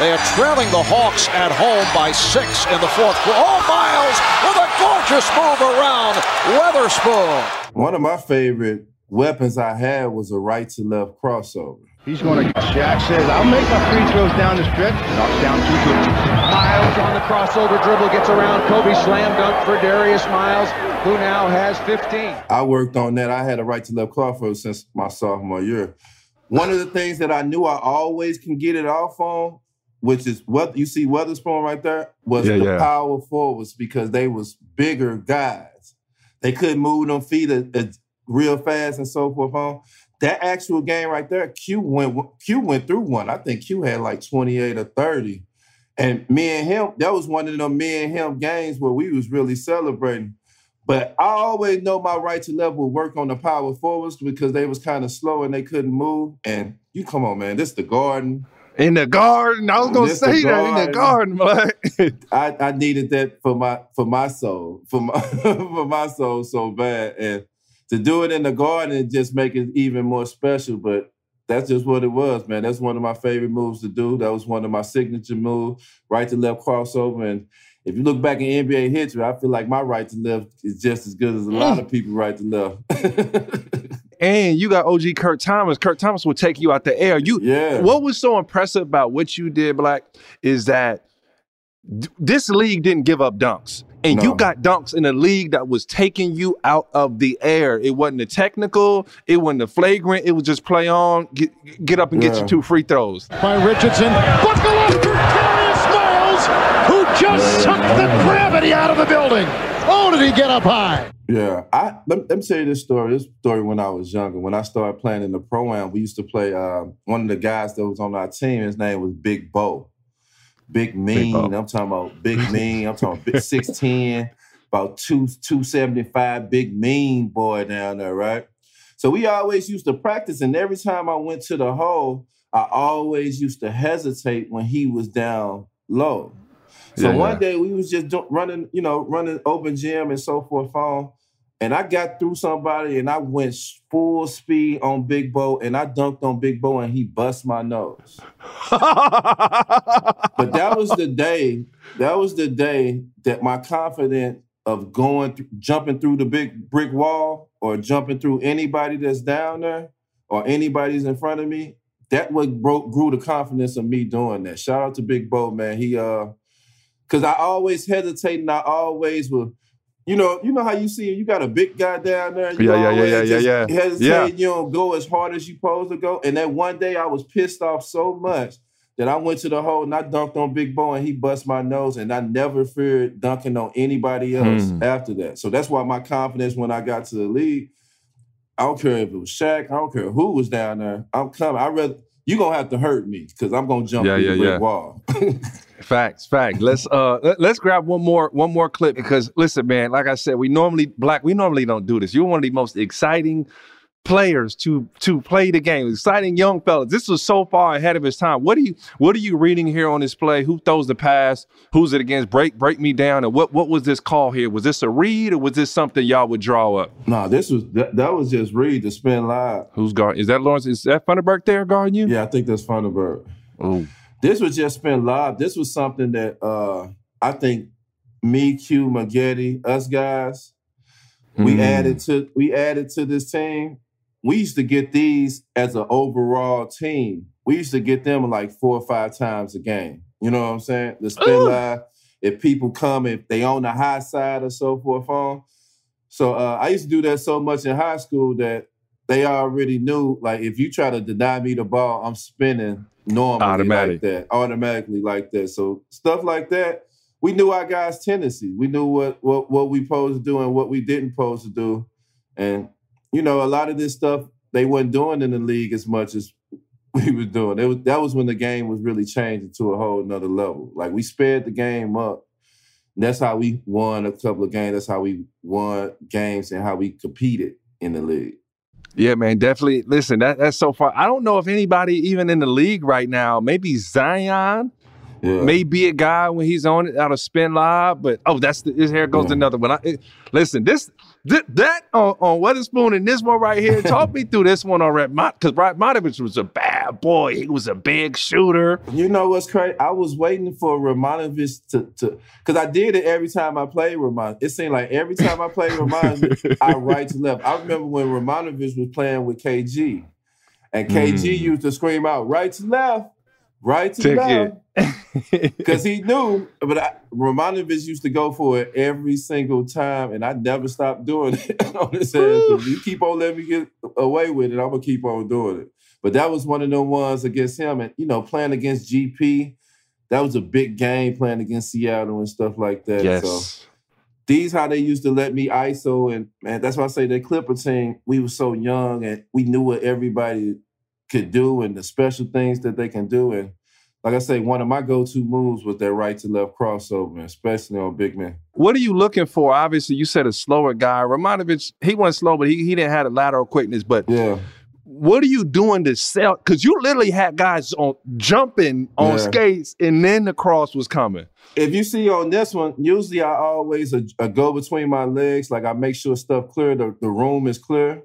[SPEAKER 9] They are trailing the Hawks at home by six in the fourth quarter. Oh, Miles with a gorgeous move around Weatherspoon.
[SPEAKER 6] One of my favorite weapons I had was a right to left crossover.
[SPEAKER 10] He's going to. Jack says, "I'll make my free throws down the stretch." Knocks down two good.
[SPEAKER 11] Miles on the crossover dribble gets around Kobe slam dunk for Darius Miles, who now has 15.
[SPEAKER 6] I worked on that. I had a right to left crossover since my sophomore year. One of the things that I knew I always can get it off on, which is what you see Weatherspoon right there, was yeah, the yeah. power forwards because they was bigger guys. They couldn't move them feet a, a, real fast and so forth on that actual game right there, Q went Q went through one. I think Q had like 28 or 30. And me and him, that was one of them me and him games where we was really celebrating. But I always know my right to left would work on the power forwards because they was kind of slow and they couldn't move. And you come on, man, this the garden.
[SPEAKER 1] In the garden. I was gonna this say that in the garden, but [laughs]
[SPEAKER 6] I, I needed that for my for my soul, for my [laughs] for my soul so bad. And to do it in the garden and just make it even more special. But that's just what it was, man. That's one of my favorite moves to do. That was one of my signature moves, right to left crossover. And if you look back in NBA history, I feel like my right to left is just as good as a mm. lot of people right to left. [laughs]
[SPEAKER 1] and you got OG Kurt Thomas. Kurt Thomas will take you out the air. You,
[SPEAKER 6] yeah.
[SPEAKER 1] What was so impressive about what you did, Black, is that this league didn't give up dunks. And no. you got dunks in a league that was taking you out of the air. It wasn't the technical, it wasn't the flagrant, it was just play on, get, get up and yeah. get your two free throws.
[SPEAKER 8] By Richardson, buckle up for Darius Miles, who just yeah. sucked the gravity out of the building. Oh, did he get up high?
[SPEAKER 6] Yeah, I let, let, me tell you this story. This story when I was younger. When I started playing in the pro am, we used to play. Uh, one of the guys that was on our team, his name was Big Bo. Big mean. Big I'm talking about big [laughs] mean. I'm talking big six ten, about two two seventy five. Big mean boy down there, right? So we always used to practice, and every time I went to the hole, I always used to hesitate when he was down low. So yeah, one yeah. day we was just do- running, you know, running open gym and so forth on. And I got through somebody and I went full speed on Big Bo and I dunked on Big Bo and he bust my nose. [laughs] but that was the day, that was the day that my confidence of going, th- jumping through the big brick wall or jumping through anybody that's down there or anybody's in front of me. That what broke grew the confidence of me doing that. Shout out to Big Bo, man. He uh, cause I always hesitate and I always will. You know, you know how you see you got a big guy down there. You
[SPEAKER 1] Yeah, yeah, yeah, yeah, yeah, yeah.
[SPEAKER 6] Hesitate.
[SPEAKER 1] Yeah.
[SPEAKER 6] You don't go as hard as you supposed to go. And that one day I was pissed off so much that I went to the hole and I dunked on Big Bo and he bust my nose and I never feared dunking on anybody else
[SPEAKER 1] Hmm.
[SPEAKER 6] after that. So that's why my confidence when I got to the league, I don't care if it was Shaq, I don't care who was down there. I'm coming. I rather you're gonna have to hurt me because I'm gonna jump
[SPEAKER 1] Yeah,
[SPEAKER 6] through
[SPEAKER 1] yeah,
[SPEAKER 6] the
[SPEAKER 1] yeah.
[SPEAKER 6] wall. [laughs]
[SPEAKER 1] Facts, facts. Let's uh let, let's grab one more one more clip because listen, man, like I said, we normally black, we normally don't do this. You're one of the most exciting players to to play the game. Exciting young fellas. This was so far ahead of his time. What are you what are you reading here on this play? Who throws the pass? Who's it against? Break break me down. And what what was this call here? Was this a read or was this something y'all would draw up?
[SPEAKER 6] nah, this was that, that was just read to spin live.
[SPEAKER 1] Who's guard? Is that Lawrence? Is that Funderburke there guarding you?
[SPEAKER 6] Yeah, I think that's Funderburke.
[SPEAKER 1] Oh,
[SPEAKER 6] This was just spin live. This was something that uh I think me, Q, Maggette, us guys, we
[SPEAKER 1] Hmm.
[SPEAKER 6] added to we added to this team. We used to get these as an overall team. We used to get them like four or five times a game. You know what I'm saying? The spin
[SPEAKER 1] Ooh.
[SPEAKER 6] live. If people come, if they on the high side or so forth on. So uh, I used to do that so much in high school that they already knew. Like if you try to deny me the ball, I'm spinning normally
[SPEAKER 1] Automatic.
[SPEAKER 6] like that, automatically like that. So stuff like that, we knew our guys' tendency. We knew what what what we supposed to do and what we didn't supposed to do. And you know, a lot of this stuff they weren't doing in the league as much as [laughs] we were doing. It was, that was when the game was really changing to a whole nother level. Like we sped the game up. That's how we won a couple of games. That's how we won games and how we competed in the league.
[SPEAKER 1] Yeah, man, definitely. Listen, that, that's so far. I don't know if anybody even in the league right now, maybe Zion,
[SPEAKER 6] Yeah.
[SPEAKER 1] may be a guy when he's on it out of spin live, but oh, that's the, here goes
[SPEAKER 6] Yeah.
[SPEAKER 1] another one. I, it- listen, this th- that on, on Weatherspoon and this one right here. Talk me through this one already, because Radmanovic was a bad boy. He was a big shooter.
[SPEAKER 6] You know what's crazy? I was waiting for Romanovich to to because I did it every time I played Roman. It seemed like every time I played Romanovich, [laughs] I right to left. I remember when Romanovich was playing with KG, and KG
[SPEAKER 1] Mm.
[SPEAKER 6] used to scream out right to left, right to left. Because [laughs] he knew, but I, Romanovich used to go for it every single time, and I never stopped doing it [laughs] on his ass. 'Cause You keep on letting me get away with it, I'm gonna keep on doing it. But that was one of them ones against him, and you know, playing against GP, that was a big game playing against Seattle and stuff like that.
[SPEAKER 1] yes.
[SPEAKER 6] So these how they used to let me ISO, and man, that's why I say the Clipper team. We were so young, and we knew what everybody could do, and the special things that they can do, and like I say, one of my go-to moves was that right to left crossover, especially on big men.
[SPEAKER 1] What are you looking for? Obviously, you said a slower guy. Romanovich, he wasn't slow, but he, he didn't have the lateral quickness. But
[SPEAKER 6] Yeah.
[SPEAKER 1] What are you doing to sell? Because you literally had guys on jumping on
[SPEAKER 6] Yeah.
[SPEAKER 1] skates, and then the cross was coming.
[SPEAKER 6] If you see on this one, usually I always a, a go between my legs. Like I make sure stuff clear, the, the room is clear.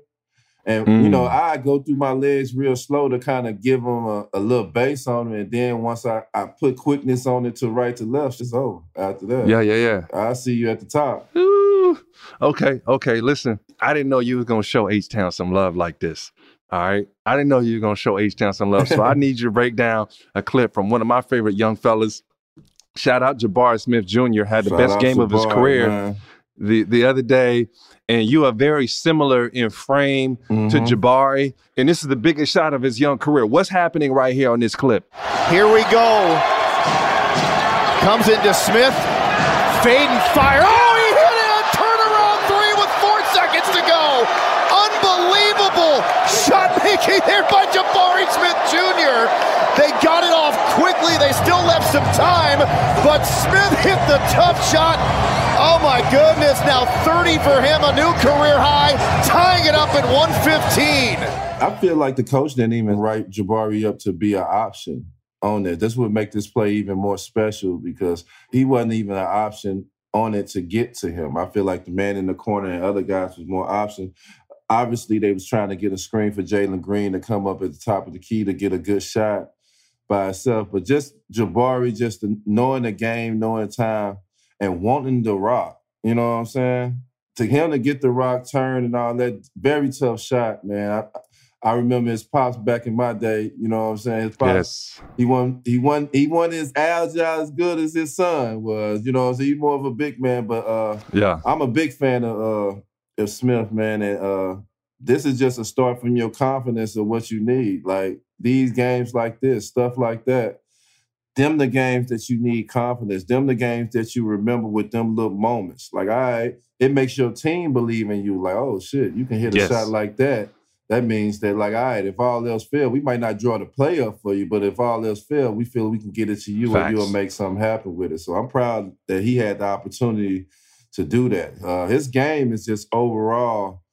[SPEAKER 6] And you know,
[SPEAKER 1] Mm.
[SPEAKER 6] I go through my legs real slow to kind of give them a, a little base on them. And then once I, I put quickness on it to right to left, it's over after that.
[SPEAKER 1] Yeah, yeah, yeah.
[SPEAKER 6] I'll see you at the top.
[SPEAKER 1] Ooh. Okay, okay. Listen, I didn't know you was gonna show H Town some love like this. All right, I didn't know you were gonna show H Town some love. So I [laughs] need you to break down a clip from one of my favorite young fellas. Shout out Jabari Smith Jr. had the
[SPEAKER 6] Shout
[SPEAKER 1] best
[SPEAKER 6] out
[SPEAKER 1] game of his career
[SPEAKER 6] man.
[SPEAKER 1] the the other day, and you are very similar in frame to
[SPEAKER 6] Mhm.
[SPEAKER 1] Jabari. And this is the biggest shot of his young career. What's happening right here on this clip?
[SPEAKER 12] Here we go. Comes into Smith. Fade and fire. Oh, he hit it! A turnaround three with four seconds to go. Unbelievable there by Jabari Smith Jr. They got it off quickly. They still left some time, but Smith hit the tough shot. Oh my goodness. Now 30 for him, a new career high, tying it up at 115.
[SPEAKER 6] I feel like the coach didn't even write Jabari up to be an option on it. This would make this play even more special because he wasn't even an option on it to get to him. I feel like the man in the corner and other guys was more option. Obviously, they was trying to get a screen for Jalen Green to come up at the top of the key to get a good shot by himself. But just Jabari, just knowing the game, knowing time, and wanting to rock. You know what I'm saying? To him to get the rock turned and all that, very tough shot, man. I, I remember his pops back in my day. You know what I'm saying? His pops,
[SPEAKER 1] Yes.
[SPEAKER 6] he won. He won. He won his agile as good as his son was. You know, so he's more of a big man. But uh,
[SPEAKER 1] Yeah.
[SPEAKER 6] I'm a big fan of uh, of Smith, man. And uh, this is just a start from your confidence of what you need. Like these games, like this, stuff like that. Them the games that you need confidence. Them the games that you remember with them little moments. Like, all right, it makes your team believe in you. Like, oh shit, you can hit a
[SPEAKER 1] Yes.
[SPEAKER 6] shot like that. That means that, like, all right, if all else fail, we might not draw the play up for you, but if all else fail, we feel we can get it to you and you'll make something happen with it. So I'm proud that he had the opportunity to do that. Uh, his game is just overall.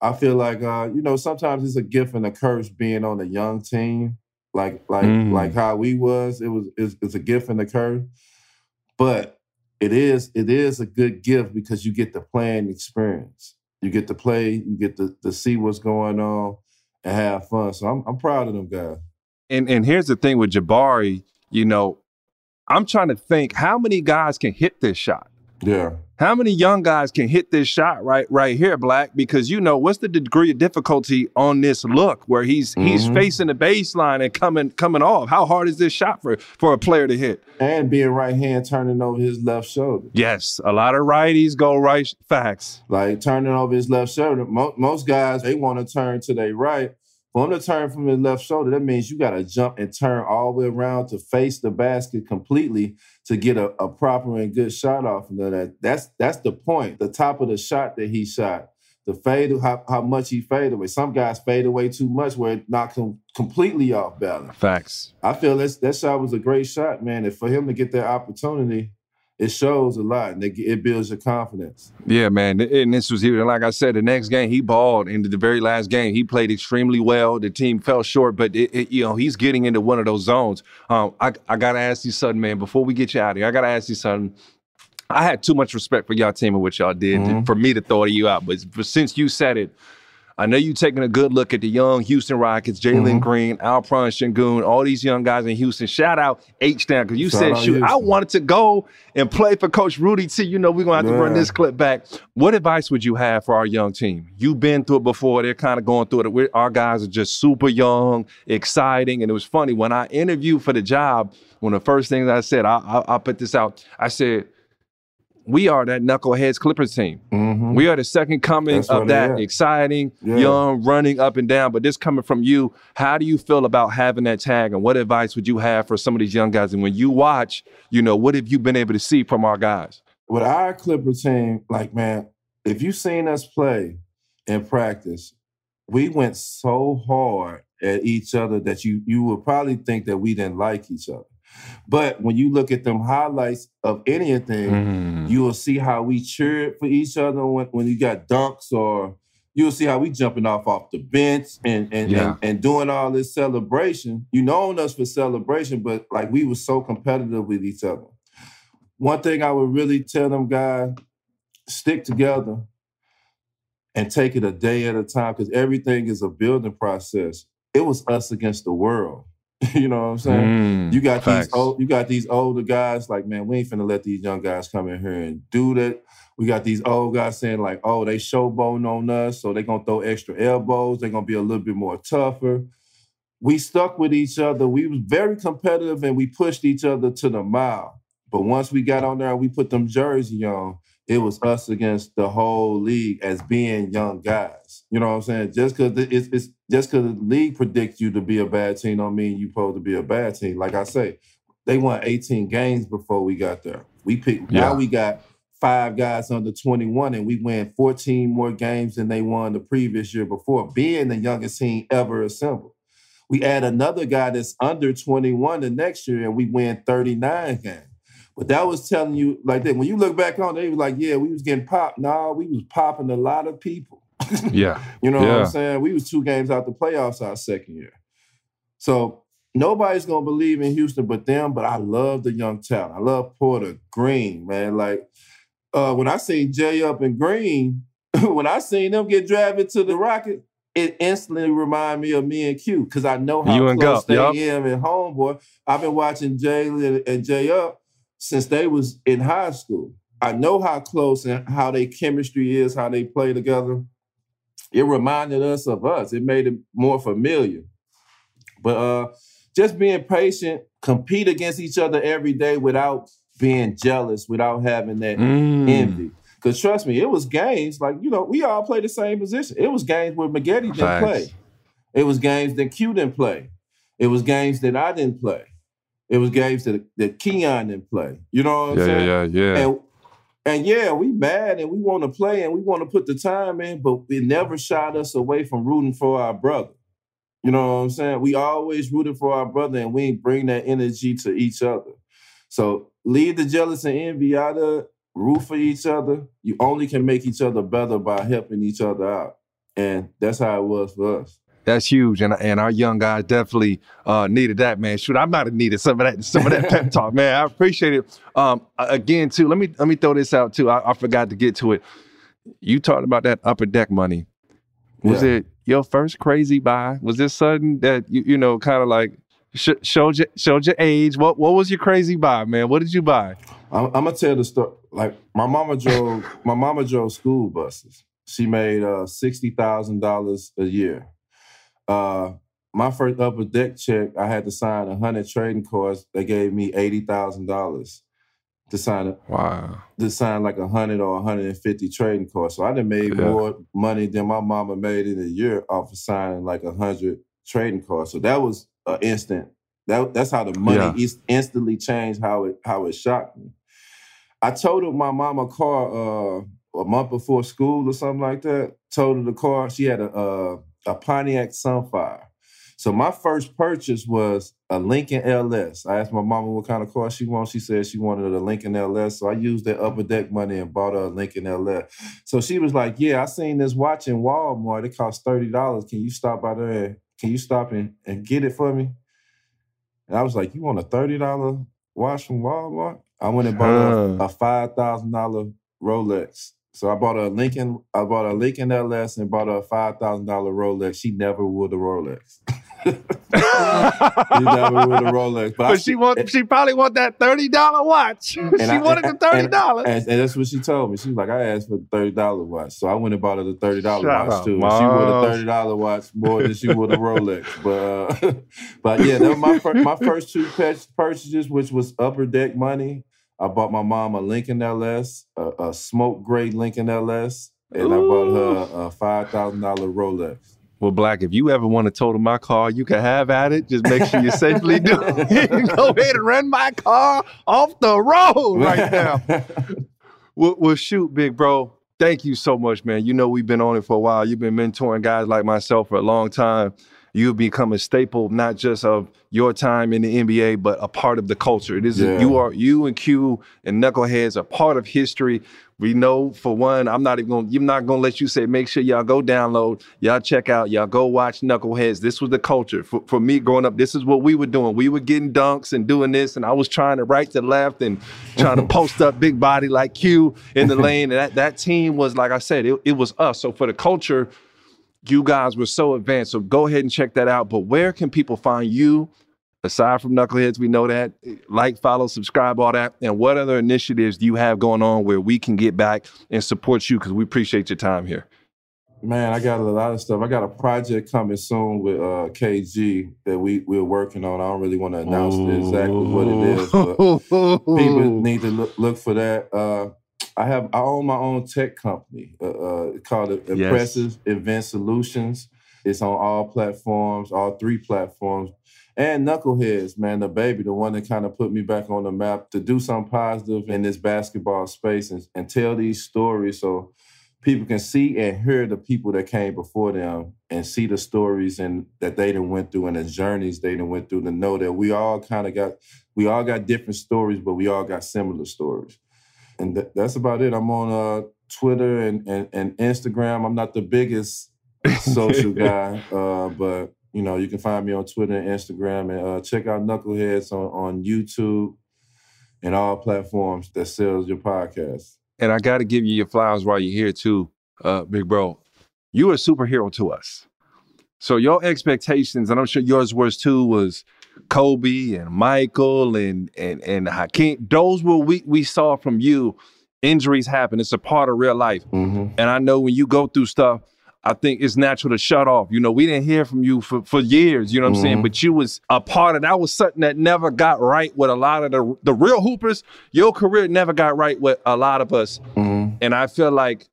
[SPEAKER 6] I feel like uh, you know sometimes it's a gift and a curse being on a young team, like like
[SPEAKER 1] Mm.
[SPEAKER 6] like how we was. It was it's, it's a gift and a curse, but it is it is a good gift because you get the playing experience. You get to play. You get to, to see what's going on and have fun. So I'm I'm proud of them guys.
[SPEAKER 1] And and here's the thing with Jabari, you know, I'm trying to think how many guys can hit this shot.
[SPEAKER 6] Yeah.
[SPEAKER 1] How many young guys can hit this shot right right here, Black? Because you know what's the degree of difficulty on this look where he's he's
[SPEAKER 6] Mhm.
[SPEAKER 1] facing the baseline and coming coming off. How hard is this shot for for a player to hit?
[SPEAKER 6] And being right hand turning over his left shoulder.
[SPEAKER 1] Yes, a lot of righties go right. Facts.
[SPEAKER 6] Like turning over his left shoulder. Mo- most guys, they want to turn to their right. For him to turn from his left shoulder, that means you got to jump and turn all the way around to face the basket completely to get a, a proper and good shot off of that. That's that's the point. The top of the shot that he shot. The fade, how, how much he faded away. Some guys fade away too much where it knocked him completely off balance.
[SPEAKER 1] Facts.
[SPEAKER 6] I feel that's, that shot was a great shot, man. And for him to get that opportunity, it shows a lot and it, it builds your confidence.
[SPEAKER 1] Yeah, man. And this was even like I said, the next game he balled into the very last game. He played extremely well. The team fell short, but it, it, you know he's getting into one of those zones. Um, I I gotta ask you something, man. Before we get you out of here, I gotta ask you something. I had too much respect for y'all team and what y'all did to- for me to throw you out, but, but since you said it, I know you're taking a good look at the young Houston Rockets, Jalen
[SPEAKER 6] Mhm.
[SPEAKER 1] Green, Alperen Sengun, all these young guys in Houston. Shout out H Town because you
[SPEAKER 6] Shout
[SPEAKER 1] said, shoot, I wanted to go and play for Coach Rudy T. You know, we're gonna have to run this clip back. What advice would you have for our young team? You've been through it before. They're kind of going through it. We're, our guys are just super young, exciting, and it was funny when I interviewed for the job. One of the first things I said, I, I, I'll put this out. I said, "We are that knuckleheads Clippers team.
[SPEAKER 6] Mhm.
[SPEAKER 1] We are the second coming
[SPEAKER 6] That's
[SPEAKER 1] of that exciting,
[SPEAKER 6] Yeah.
[SPEAKER 1] young, running up and down. But this coming from you, how do you feel about having that tag? And what advice would you have for some of these young guys? And when you watch, you know, what have you been able to see from our guys?
[SPEAKER 6] with our Clipper team, like man, if you've seen us play in practice, we went so hard at each other that you you would probably think that we didn't like each other. But when you look at them highlights of anything,
[SPEAKER 1] Mm.
[SPEAKER 6] you will see how we cheered for each other when, when you got dunks or you'll see how we jumping off off the bench and and,
[SPEAKER 1] Yeah.
[SPEAKER 6] and and doing all this celebration. You known us for celebration, but like we were so competitive with each other. One thing I would really tell them guys, stick together and take it a day at a time because everything is a building process. It was us against the world. [laughs] you know what I'm saying?
[SPEAKER 1] Mm,
[SPEAKER 6] You got
[SPEAKER 1] facts.
[SPEAKER 6] these old, you got these older guys like, man, we ain't finna let these young guys come in here and do that. We got these old guys saying like, oh, they showboating on us, so they gonna throw extra elbows. They're gonna be a little bit more tougher. We stuck with each other. We was very competitive and we pushed each other to the mile. But once we got on there and we put them jersey on, it was us against the whole league as being young guys. You know what I'm saying? Just because it's, it's just because the league predicts you to be a bad team don't mean you supposed to be a bad team. Like I say, they won 18 games before we got there. We picked
[SPEAKER 1] Yeah.
[SPEAKER 6] now we got five guys under 21 and we win 14 more games than they won the previous year before, being the youngest team ever assembled. We add another guy that's under 21 the next year and we win 39 games. But that was telling you like that. When you look back on it, they was like, yeah, we was getting popped. Nah, we was popping a lot of people. [laughs]
[SPEAKER 1] Yeah.
[SPEAKER 6] You know what I'm saying? We was two games out the playoffs our second year. So nobody's gonna believe in Houston but them, but I love the young talent. I love Porter Green, man. Like uh, when I seen Jay up and Green, [laughs] when I seen them get drafted to the Rockets, it instantly reminded me of me and Q because I know how
[SPEAKER 1] You and
[SPEAKER 6] close they
[SPEAKER 1] yup.
[SPEAKER 6] am and homeboy. I've been watching Jay and, and Jay up since they was in high school. I know how close and how their chemistry is, how they play together. It reminded us of us. It made it more familiar. But uh just being patient, compete against each other every day without being jealous, without having that
[SPEAKER 1] Mm.
[SPEAKER 6] envy. Because trust me, it was games like, you know, we all play the same position. It was games where Maggette didn't play. It was games that Q didn't play. It was games that I didn't play. It was games that, that Keyon didn't play. You know what I'm
[SPEAKER 1] Yeah,
[SPEAKER 6] saying?
[SPEAKER 1] yeah, yeah, yeah.
[SPEAKER 6] And, and yeah, we mad and we want to play and we want to put the time in, but it never shied us away from rooting for our brother. You know what I'm saying? We always rooted for our brother and we bring that energy to each other. So leave the jealous and envy out of root for each other. You only can make each other better by helping each other out. And that's how it was for us.
[SPEAKER 1] That's huge, and and our young guys definitely uh, needed that, man. Shoot, I might have needed some of that, some of that pep talk, man. I appreciate it. Um, again, too. Let me let me throw this out too. I, I forgot to get to it. You talked about that upper deck money. Was
[SPEAKER 6] Yeah.
[SPEAKER 1] it your first crazy buy? Was this sudden that you you know kind of like sh- showed your showed your age? What what was your crazy buy, man? What did you buy?
[SPEAKER 6] I'm, I'm gonna tell the story. Like my mama drove, my mama drove school buses. She made uh, sixty thousand dollars a year. Uh, my first upper deck check, I had to sign a hundred trading cards. They gave me eighty thousand dollars to sign it.
[SPEAKER 1] Wow.
[SPEAKER 6] To sign like a hundred or hundred and fifty trading cards. So I done made
[SPEAKER 1] Yeah.
[SPEAKER 6] more money than my mama made in a year off of signing like a hundred trading cards. So that was an instant. That that's how the money
[SPEAKER 1] Yeah.
[SPEAKER 6] is instantly changed. How it how it shocked me. I totaled my mama car uh, a month before school or something like that. Totaled the car. She had a a, a Pontiac Sunfire. So my first purchase was a Lincoln LS. I asked my mama what kind of car she wanted. She said she wanted a Lincoln LS. So I used that upper deck money and bought her a Lincoln LS. So she was like, "Yeah, I seen this watch in Walmart. It cost thirty dollars. Can you stop by there? and- Can you stop and, and get it for me?" And I was like, "You want a thirty dollar watch from Walmart?" I went and bought a, a five thousand dollar Rolex. So I bought a Lincoln. I bought a Lincoln LS and bought a five thousand dollar Rolex. She never wore the Rolex. [laughs] she never wore the Rolex. But, I
[SPEAKER 1] she want she probably want that thirty dollar watch. she
[SPEAKER 6] I-
[SPEAKER 1] wanted the thirty dollars.
[SPEAKER 6] And, and that's what she told me. She was like, I asked for the thirty dollar watch, so I went and bought her the thirty dollar watch too. And she wore the thirty dollar watch more than she wore the Rolex. [laughs] But uh, [laughs] but yeah, that was my fir- my first two pur- purchases, which was upper deck money. I bought my mom a Lincoln LS, a, a smoke gray Lincoln LS, and I bought her a five thousand dollar Rolex.
[SPEAKER 1] Well, Black, if you ever want to total my car, you can have at it. Just make sure you safely do it. [laughs] [laughs] Go ahead and run my car off the road right now. [laughs] well, well, shoot, big bro. Thank you so much, man. You know we've been on it for a while. You've been mentoring guys like myself for a long time. You've become a staple not just of your time in the NBA, but a part of the culture.
[SPEAKER 6] It
[SPEAKER 1] is Yeah. you are you and Q and Knuckleheads are part of history. We know for one, I'm not even gonna I'm not gonna let you say make sure y'all go download, y'all check out, y'all go watch Knuckleheads. This was the culture. For, for me growing up, this is what we were doing. We were getting dunks and doing this, and I was trying to right to left and trying to [laughs] post up big body like Q in the [laughs] lane. And that, that team was, like I said, it, it was us. So for the culture, you guys were so advanced. So go ahead and check that out. But where can people find you? Aside from Knuckleheads, we know that. Like, follow, subscribe, all that. And what other initiatives do you have going on where we can get back and support you? Because we appreciate your time here.
[SPEAKER 6] Man, I got a lot of stuff. I got a project coming soon with uh, KG that we we're working on. I don't really want to announce exactly what it is, but people need to look, look for that. Uh, I have I own my own tech company uh, uh, called Impressive Event Solutions. It's on all platforms, all three platforms. And Knuckleheads, man, the baby, the one that kind of put me back on the map to do something positive in this basketball space and, and tell these stories so people can see and hear the people that came before them and see the stories and that they done went through and the journeys they done went through to know that we all kind of got we all got different stories, but we all got similar stories. And th- that's about it. I'm on uh, Twitter and, and, and Instagram. I'm not the biggest social [laughs] guy, uh, but you know, you can find me on Twitter and Instagram and uh, check out Knuckleheads on, on YouTube and all platforms that sells your podcast.
[SPEAKER 1] And I got to give you your flowers while you're here too, uh, big bro. You are a superhero to us. So your expectations, and I'm sure yours was too, was Kobe and Michael and and and Hakeem. Those were we we saw from you, injuries happen. It's a part of real life.
[SPEAKER 6] Mm-hmm.
[SPEAKER 1] And I know when you go through stuff, I think it's natural to shut off. You know, we didn't hear from you for, for years, you know what I'm saying?
[SPEAKER 6] Mhm.
[SPEAKER 1] But you was a part of that was something that never got right with a lot of the the real hoopers. Your career never got right with a lot of us.
[SPEAKER 6] Mm-hmm.
[SPEAKER 1] And I feel like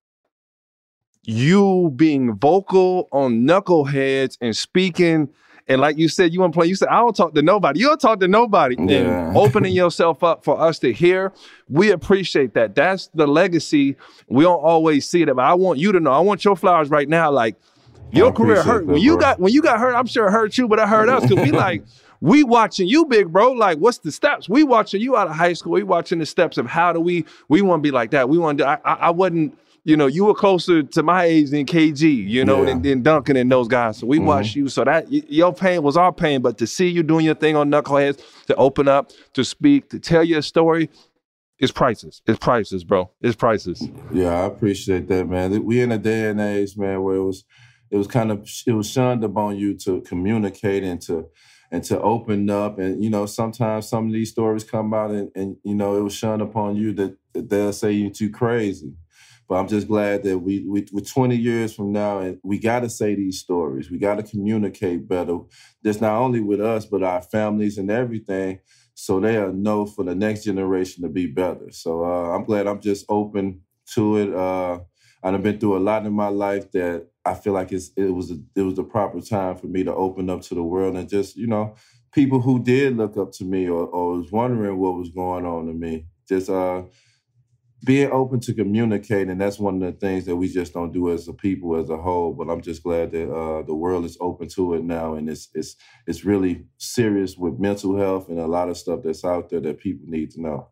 [SPEAKER 1] you being vocal on knuckleheads and speaking and like you said, you want to play. You said, I don't talk to nobody. You don't talk to nobody.
[SPEAKER 6] Yeah.
[SPEAKER 1] And opening yourself up for us to hear, we appreciate that. That's the legacy. We don't always see it, but I want you to know. I want your flowers right now. Like your career hurt.
[SPEAKER 6] that,
[SPEAKER 1] when you
[SPEAKER 6] bro.
[SPEAKER 1] got when you got hurt, I'm sure it hurt you, but it hurt us because we like [laughs] we watching you, big bro. Like, what's the steps? We watching you out of high school. We watching the steps of how do we we want to be like that. We want to. I, I, I wasn't. You know, you were closer to my age than KG. You know,
[SPEAKER 6] Yeah.
[SPEAKER 1] than, than Duncan and those guys. So we
[SPEAKER 6] Mhm.
[SPEAKER 1] watched you. So that your pain was our pain. But to see you doing your thing on Knuckleheads, to open up, to speak, to tell your story, it's priceless. It's priceless, bro. It's priceless.
[SPEAKER 6] Yeah, I appreciate that, man. We in a day and age, man, where it was it was kind of it was shunned upon you to communicate and to and to open up. And you know, sometimes some of these stories come out and, and you know, it was shunned upon you that, that they'll say you're too crazy. But I'm just glad that we, we we're 20 years from now and we gotta say these stories. We gotta communicate better. Just not only with us, but our families and everything. So they'll know for the next generation to be better. So uh, I'm glad I'm just open to it. Uh, I've been through a lot in my life that I feel like it's, it was a, it was the proper time for me to open up to the world and just you know people who did look up to me or, or was wondering what was going on to me. Just uh, being open to communicate, and that's one of the things that we just don't do as a people as a whole. But I'm just glad that uh, the world is open to it now, and it's it's it's really serious with mental health and a lot of stuff that's out there that people need to know.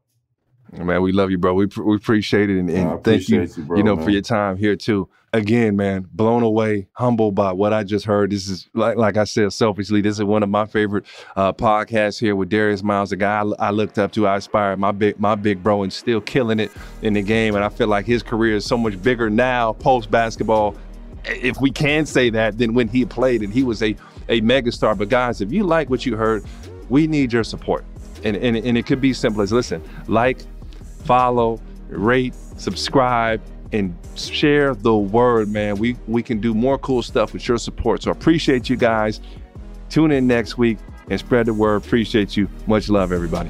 [SPEAKER 1] Man, we love you, bro. We, we appreciate it. And, and
[SPEAKER 6] I
[SPEAKER 1] thank you,
[SPEAKER 6] you, bro,
[SPEAKER 1] know, for your time here too. Again, man, blown away, humbled by what I just heard. This is, like, like I said, selfishly, this is one of my favorite uh, podcasts here with Darius Miles, the guy I, I looked up to, I aspired, my big, my big bro, and still killing it in the game. And I feel like his career is so much bigger now, post basketball, if we can say that, than when he played and he was a, a megastar. But guys, if you like what you heard, we need your support. And, and, and it could be simple as listen, like, follow, rate, subscribe, and share the word, man. We we can do more cool stuff with your support. So appreciate you guys. Tune in next week and spread the word. Appreciate you. Much love, everybody.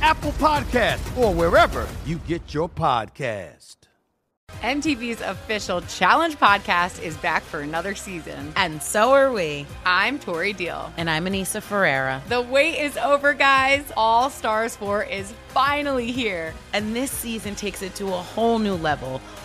[SPEAKER 5] Apple Podcast, or wherever you get your podcast.
[SPEAKER 13] MTV's official Challenge podcast is back for another season.
[SPEAKER 14] And so are we.
[SPEAKER 13] I'm Tori Deal.
[SPEAKER 14] And I'm Aneesa Ferreira.
[SPEAKER 13] The wait is over, guys. All Stars 4 is finally here.
[SPEAKER 14] And this season takes it to a whole new level.